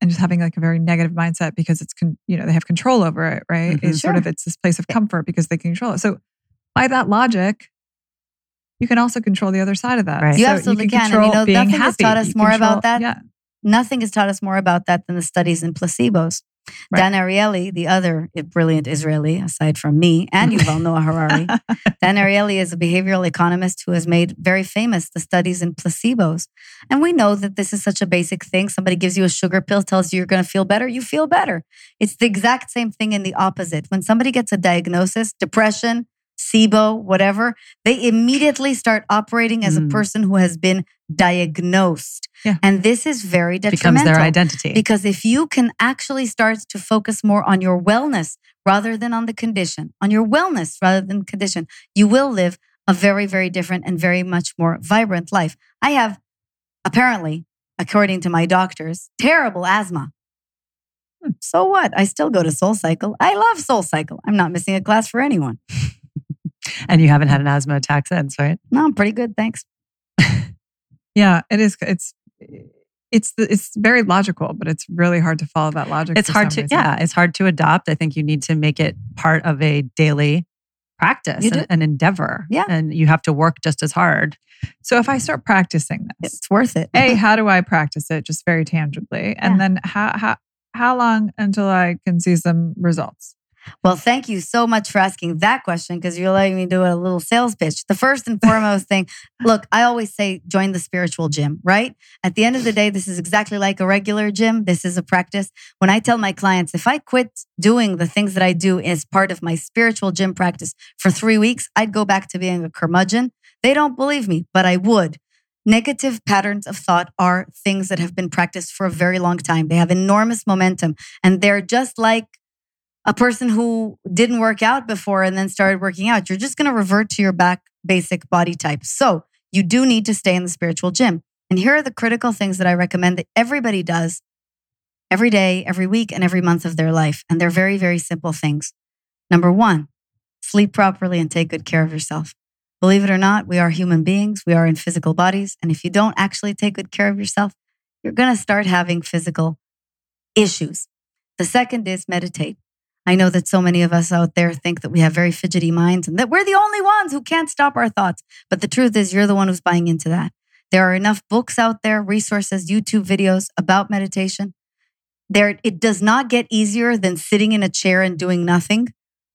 And just having like a very negative mindset because it's, con- you know, they have control over it, right? Mhm. It's sort of, it's this place of comfort because they can control it. So by that logic, you can also control the other side of that. Right. You So absolutely can. And you know, being nothing has taught us You more control- about that Yeah. Nothing has taught us more about that than the studies in placebos. Right. Dan Ariely, the other brilliant Israeli, aside from me and Yuval Noah Harari, Dan Ariely is a behavioral economist who has made very famous the studies in placebos. And we know that this is such a basic thing. Somebody gives you a sugar pill, tells you you're going to feel better, you feel better. It's the exact same thing in the opposite. When somebody gets a diagnosis, depression, SIBO, whatever, they immediately start operating as a Mm. person who has been diagnosed. Yeah. And this is very detrimental. becomes their identity. Because if you can actually start to focus more on your wellness rather than on the condition, on your wellness rather than condition, you will live a very, very different and very much more vibrant life. I have, apparently, according to my doctors, terrible asthma. Hmm, So what? I still go to Soul Cycle. I love Soul Cycle. I'm not missing a class for anyone. and you haven't had an asthma attack since, right? No, I'm pretty good. Thanks. Yeah, it is. It's it's it's very logical, but it's really hard to follow that logic. It's hard to, reason. yeah, it's hard to adopt. I think you need to make it part of a daily practice, You do. an, an endeavor. Yeah. And you have to work just as hard. So if I start practicing this, It's worth it. a how do I practice it just very tangibly, and Yeah. then how how how long until I can see some results? Well, thank you so much for asking that question because you're letting me do a little sales pitch. The first and foremost thing, look, I always say join the spiritual gym, right? At the end of the day, this is exactly like a regular gym. This is a practice. When I tell my clients, if I quit doing the things that I do as part of my spiritual gym practice for three weeks, I'd go back to being a curmudgeon. They don't believe me, but I would. Negative patterns of thought are things that have been practiced for a very long time. They have enormous momentum and they're just like a person who didn't work out before and then started working out, you're just going to revert to your back basic body type. So you do need to stay in the spiritual gym. And here are the critical things that I recommend that everybody does every day, every week, and every month of their life. And they're very, very simple things. Number one, sleep properly and take good care of yourself. Believe it or not, we are human beings. We are in physical bodies. And if you don't actually take good care of yourself, you're going to start having physical issues. The second is meditate. I know that so many of us out there think that we have very fidgety minds and that we're the only ones who can't stop our thoughts. But the truth is, you're the one who's buying into that. There are enough books out there, resources, YouTube videos about meditation. There, it does not get easier than sitting in a chair and doing nothing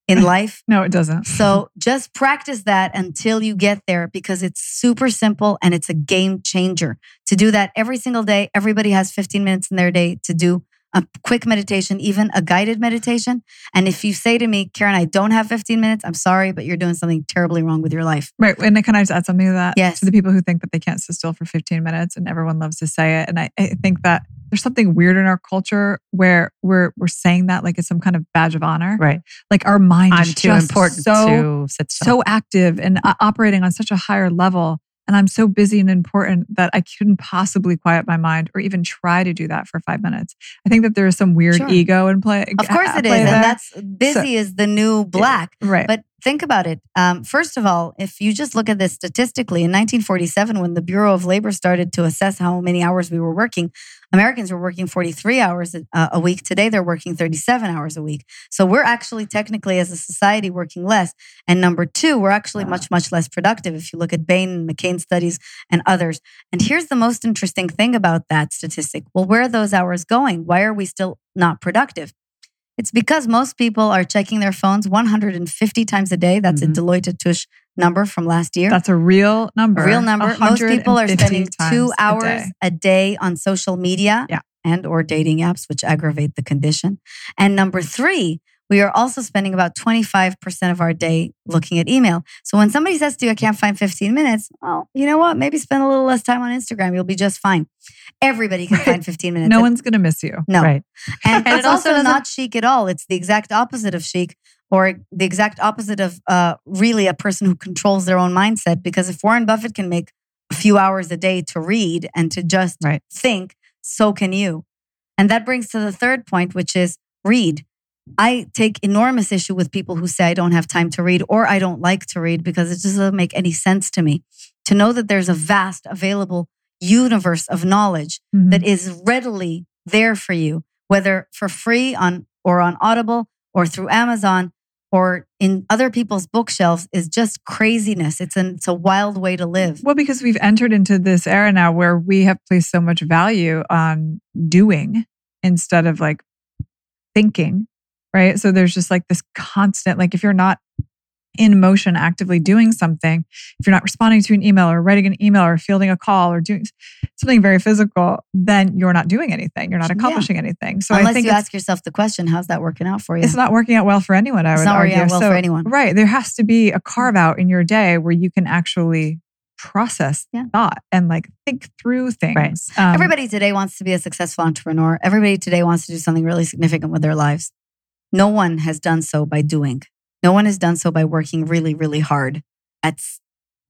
in life. No, it doesn't. So just practice that until you get there because it's super simple and it's a game changer. To do that every single day, everybody has 15 minutes in their day to do a quick meditation, even a guided meditation. And if you say to me, Keren, I don't have 15 minutes, I'm sorry, but you're doing something terribly wrong with your life. Right. And then can I just add something to that? Yes. To the people who think that they can't sit still for 15 minutes and everyone loves to say it. And I, I think that there's something weird in our culture where we're we're saying that like it's some kind of badge of honor. Right. Like our mind I'm is too just important so to sit still. so active and uh, operating on such a higher level. And I'm so busy and important that I couldn't possibly quiet my mind or even try to do that for five minutes. I think that there is some weird Sure. ego in play. Of course it is. play And that's busy is the new black. right. But think about it. Um, first of all, if you just look at this statistically, in 1947, when the Bureau of Labor started to assess how many hours we were working, Americans were working 43 hours a, a week. Today, they're working 37 hours a week. So we're actually technically, as a society, working less. And number two, we're actually much, much less productive if you look at Bain and McCain studies and others. And here's the most interesting thing about that statistic. Well, where are those hours going? Why are we still not productive? It's because most people are checking their phones 150 times a day. That's Mhm. a Deloitte Touche number from last year. That's a real number. Real number. Most people are spending two times a hours day. a day on social media Yeah. and or dating apps, which aggravate the condition. And number three, we are also spending about 25% of our day looking at email. So when somebody says to you, I can't find 15 minutes, well, you know what? Maybe spend a little less time on Instagram. You'll be just fine. Everybody can find 15 minutes. No And- one's going to miss you. no. Right. And, And it's also also doesn't- not chic at all. It's the exact opposite of chic or the exact opposite of uh, really a person who controls their own mindset. Because if Warren Buffett can make a few hours a day to read and to just Right. think, so can you. And that brings to the third point, which is read. I take enormous issue with people who say I don't have time to read or I don't like to read because it just doesn't make any sense to me. To know that there's a vast available universe of knowledge Mhm. that is readily there for you, whether for free on or on Audible or through Amazon or in other people's bookshelves is just craziness. It's an it's a wild way to live. Well, because we've entered into this era now where we have placed so much value on doing instead of like thinking, right? So there's just like this constant, like if you're not in motion actively doing something, if you're not responding to an email or writing an email or fielding a call or doing something very physical, then you're not doing anything. You're not Yeah. accomplishing anything. So I Unless think you ask yourself the question, how's that working out for you? it's not working out well for anyone, I It's would not argue. well so, for anyone. Right. There has to be a carve out in your day where you can actually process Yeah. thought and like think through things. Right. Um, Everybody today wants to be a successful entrepreneur. Everybody today wants to do something really significant with their lives. No one has done so by doing. No one has done so by working really, really hard at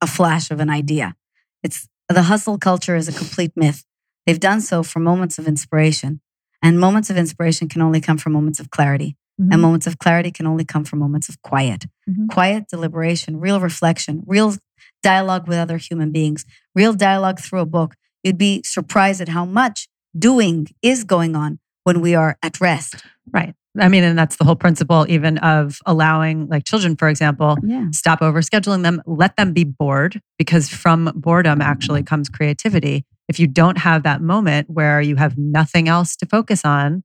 a flash of an idea. It's the hustle culture is a complete myth. They've done so for moments of inspiration. And moments of inspiration can only come from moments of clarity. mhm. And moments of clarity can only come from moments of quiet. Mhm. Quiet deliberation, real reflection, real dialogue with other human beings, real dialogue through a book. You'd be surprised at how much doing is going on when we are at rest. Right. I mean, and that's the whole principle, even of allowing, like children, for example, Yeah. stop over scheduling them, let them be bored, because from boredom actually comes creativity. If you don't have that moment where you have nothing else to focus on,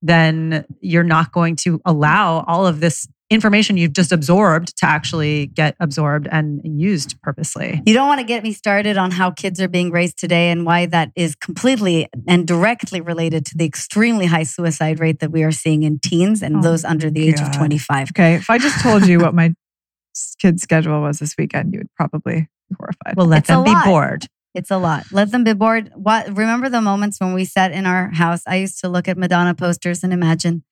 then you're not going to allow all of this information you've just absorbed to actually get absorbed and used purposely. You don't want to get me started on how kids are being raised today and why that is completely and directly related to the extremely high suicide rate that we are seeing in teens and Oh, those under the age of 25. okay. If I just told you what my kid's schedule was this weekend, you would probably be horrified. Well, let It's them be lot. bored. It's a lot. Let them be bored. What remember the moments when we sat in our house? I used to look at Madonna posters and imagine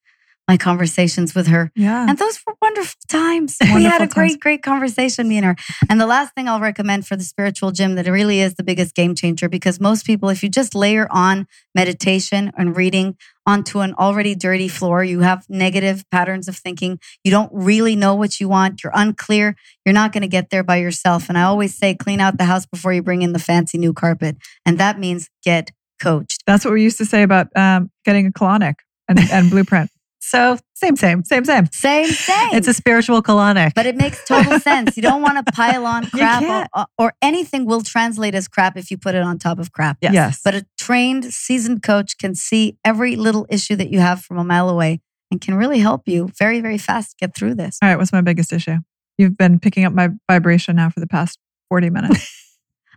my conversations with her. yeah. And those were wonderful times. we had Wonderful a great, times. great conversation, me and her. And the last thing I'll recommend for the spiritual gym that really is the biggest game changer because most people, if you just layer on meditation and reading onto an already dirty floor, you have negative patterns of thinking. You don't really know what you want. You're unclear. You're not going to get there by yourself. And I always say, clean out the house before you bring in the fancy new carpet. And that means get coached. That's what we used to say about um, getting a colonic and, and blueprint. So, same, same. Same, same. Same thing. It's a spiritual colonic. But it makes total sense. You don't want to pile on crap, or, or anything will translate as crap if you put it on top of crap. Yes. Yes. But a trained, seasoned coach can see every little issue that you have from a mile away and can really help you very, very fast get through this. All right. What's my biggest issue? You've been picking up my vibration now for the past 40 minutes.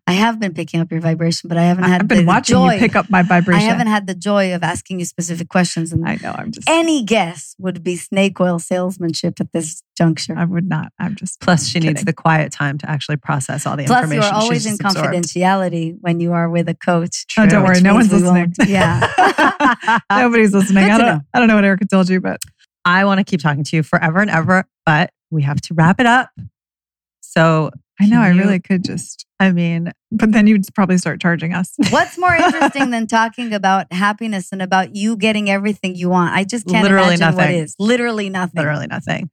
I have been picking up your vibration, but I haven't had I've been the watching joy. you pick up my vibration. I haven't had the joy of asking you specific questions. And I know. I'm just, any guess would be snake oil salesmanship at this juncture. I would not. I'm just, Plus, she needs the quiet time to actually process all the Plus, you information. are always in just absorbed. confidentiality when you are with a coach. oh, don't worry. No one's listening. Yeah. Nobody's listening. I don't, know. I don't know what Erica told you, but I want to keep talking to you forever and ever, but we have to wrap it up. So, I know I really could just, I mean, but then you'd probably start charging us. What's more interesting than talking about happiness and about you getting everything you want? I just can't Literally imagine nothing. is. Literally nothing. literally nothing.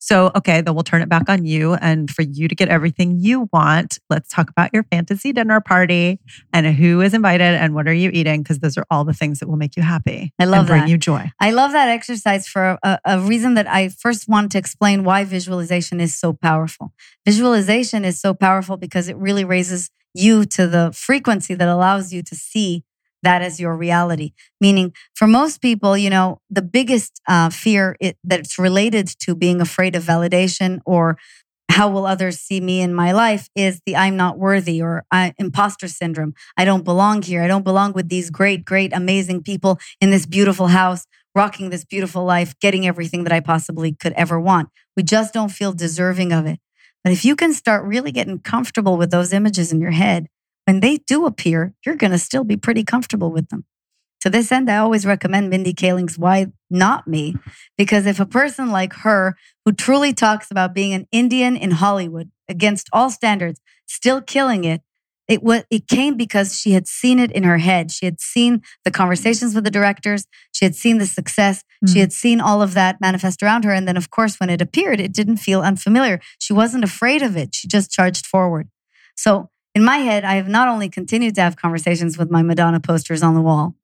So, okay, then we'll turn it back on you. And for you to get everything you want, let's talk about your fantasy dinner party and who is invited and what are you eating? Because those are all the things that will make you happy. I love and bring that. you joy. I love that exercise for a, a reason that I first wanted to explain why visualization is so powerful. Visualization is so powerful because it really raises you to the frequency that allows you to see that as your reality. Meaning, for most people, you know, the biggest uh, fear it, that's related to being afraid of validation or how will others see me in my life is the I'm not worthy or I, imposter syndrome. I don't belong here. I don't belong with these great, great, amazing people in this beautiful house, rocking this beautiful life, getting everything that I possibly could ever want. We just don't feel deserving of it. But if you can start really getting comfortable with those images in your head, when they do appear, you're going to still be pretty comfortable with them. To this end, I always recommend Mindy Kaling's Why Not Me? Because if a person like her, who truly talks about being an Indian in Hollywood against all standards, still killing it, it was it came because she had seen it in her head. She had seen the conversations with the directors. She had seen the success. Mm. She had seen all of that manifest around her. And then, of course, when it appeared, it didn't feel unfamiliar. She wasn't afraid of it. She just charged forward. So in my head, I have not only continued to have conversations with my Madonna posters on the wall,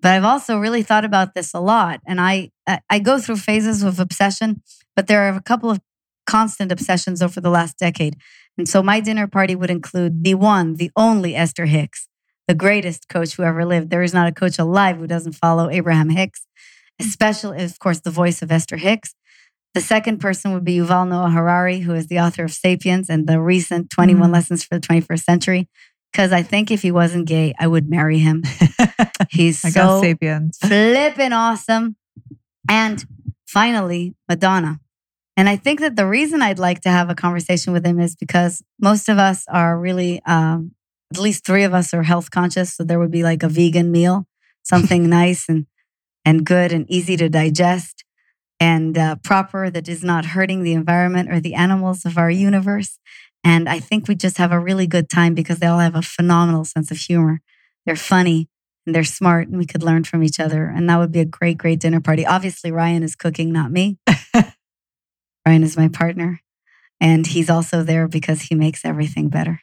but I've also really thought about this a lot. And I, I go through phases of obsession, but there are a couple of constant obsessions over the last decade. And so my dinner party would include the one, the only Esther Hicks, the greatest coach who ever lived. There is not a coach alive who doesn't follow Abraham Hicks, especially, of course, the voice of Esther Hicks. The second person would be Yuval Noah Harari, who is the author of Sapiens and the recent 21 mm-hmm. Lessons for the 21st Century because I think if he wasn't gay, I would marry him. He's so sapiens. flipping awesome. And finally, Madonna. And I think that the reason I'd like to have a conversation with him is because most of us are really, um, at least three of us are health conscious. So there would be like a vegan meal, something nice and and good and easy to digest and uh, proper that is not hurting the environment or the animals of our universe. And I think we just have a really good time because they all have a phenomenal sense of humor. They're funny and they're smart, and we could learn from each other. And that would be a great, great dinner party. Obviously, Ryan is cooking, not me. Ryan is my partner. And he's also there because he makes everything better.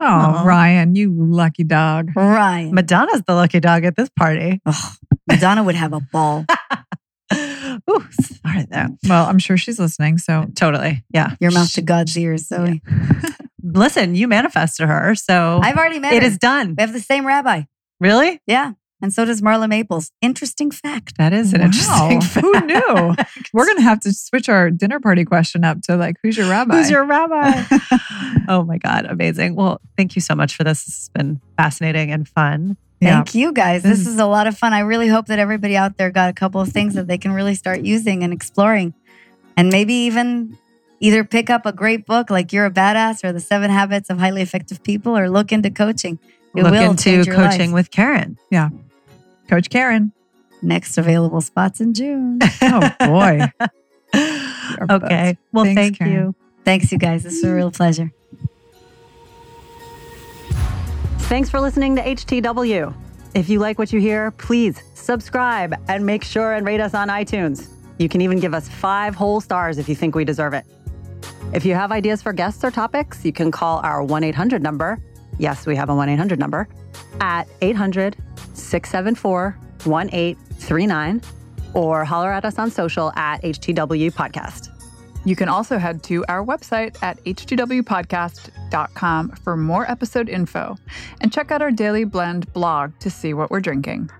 Oh, Ryan, you lucky dog. Ryan. Madonna's the lucky dog at this party. Oh, Madonna would have a ball. Ooh, sorry there. Well, I'm sure she's listening. So totally. Yeah. Your mouth to God's ears, Zoe. Yeah. Listen, you manifested her. So I've already met It her. is done. We have the same rabbi. Really? Yeah. And so does Marla Maples. Interesting fact. That is an wow. interesting fact. Who knew? We're going to have to switch our dinner party question up to like, who's your rabbi? Who's your rabbi? oh my God. Amazing. Well, thank you so much for this. It's been fascinating and fun. Thank yeah. you guys. This mm. is a lot of fun. I really hope that everybody out there got a couple of things that they can really start using and exploring. And maybe even either pick up a great book like You're a Badass or The Seven Habits of Highly Effective People or look into coaching. It look into coaching life. with Keren. Yeah. Coach Keren. Next available spots in June. oh boy. okay. Well, Thanks, thank Keren. you. Thanks, you guys. This was a real pleasure. Thanks for listening to HTW. If you like what you hear, please subscribe and make sure and rate us on iTunes. You can even give us five whole stars if you think we deserve it. If you have ideas for guests or topics, you can call our 1 800 number. Yes, we have a 1 800 number at 800 674 1839 or holler at us on social at HTW Podcast. You can also head to our website at htwpodcast.com for more episode info and check out our Daily Blend blog to see what we're drinking.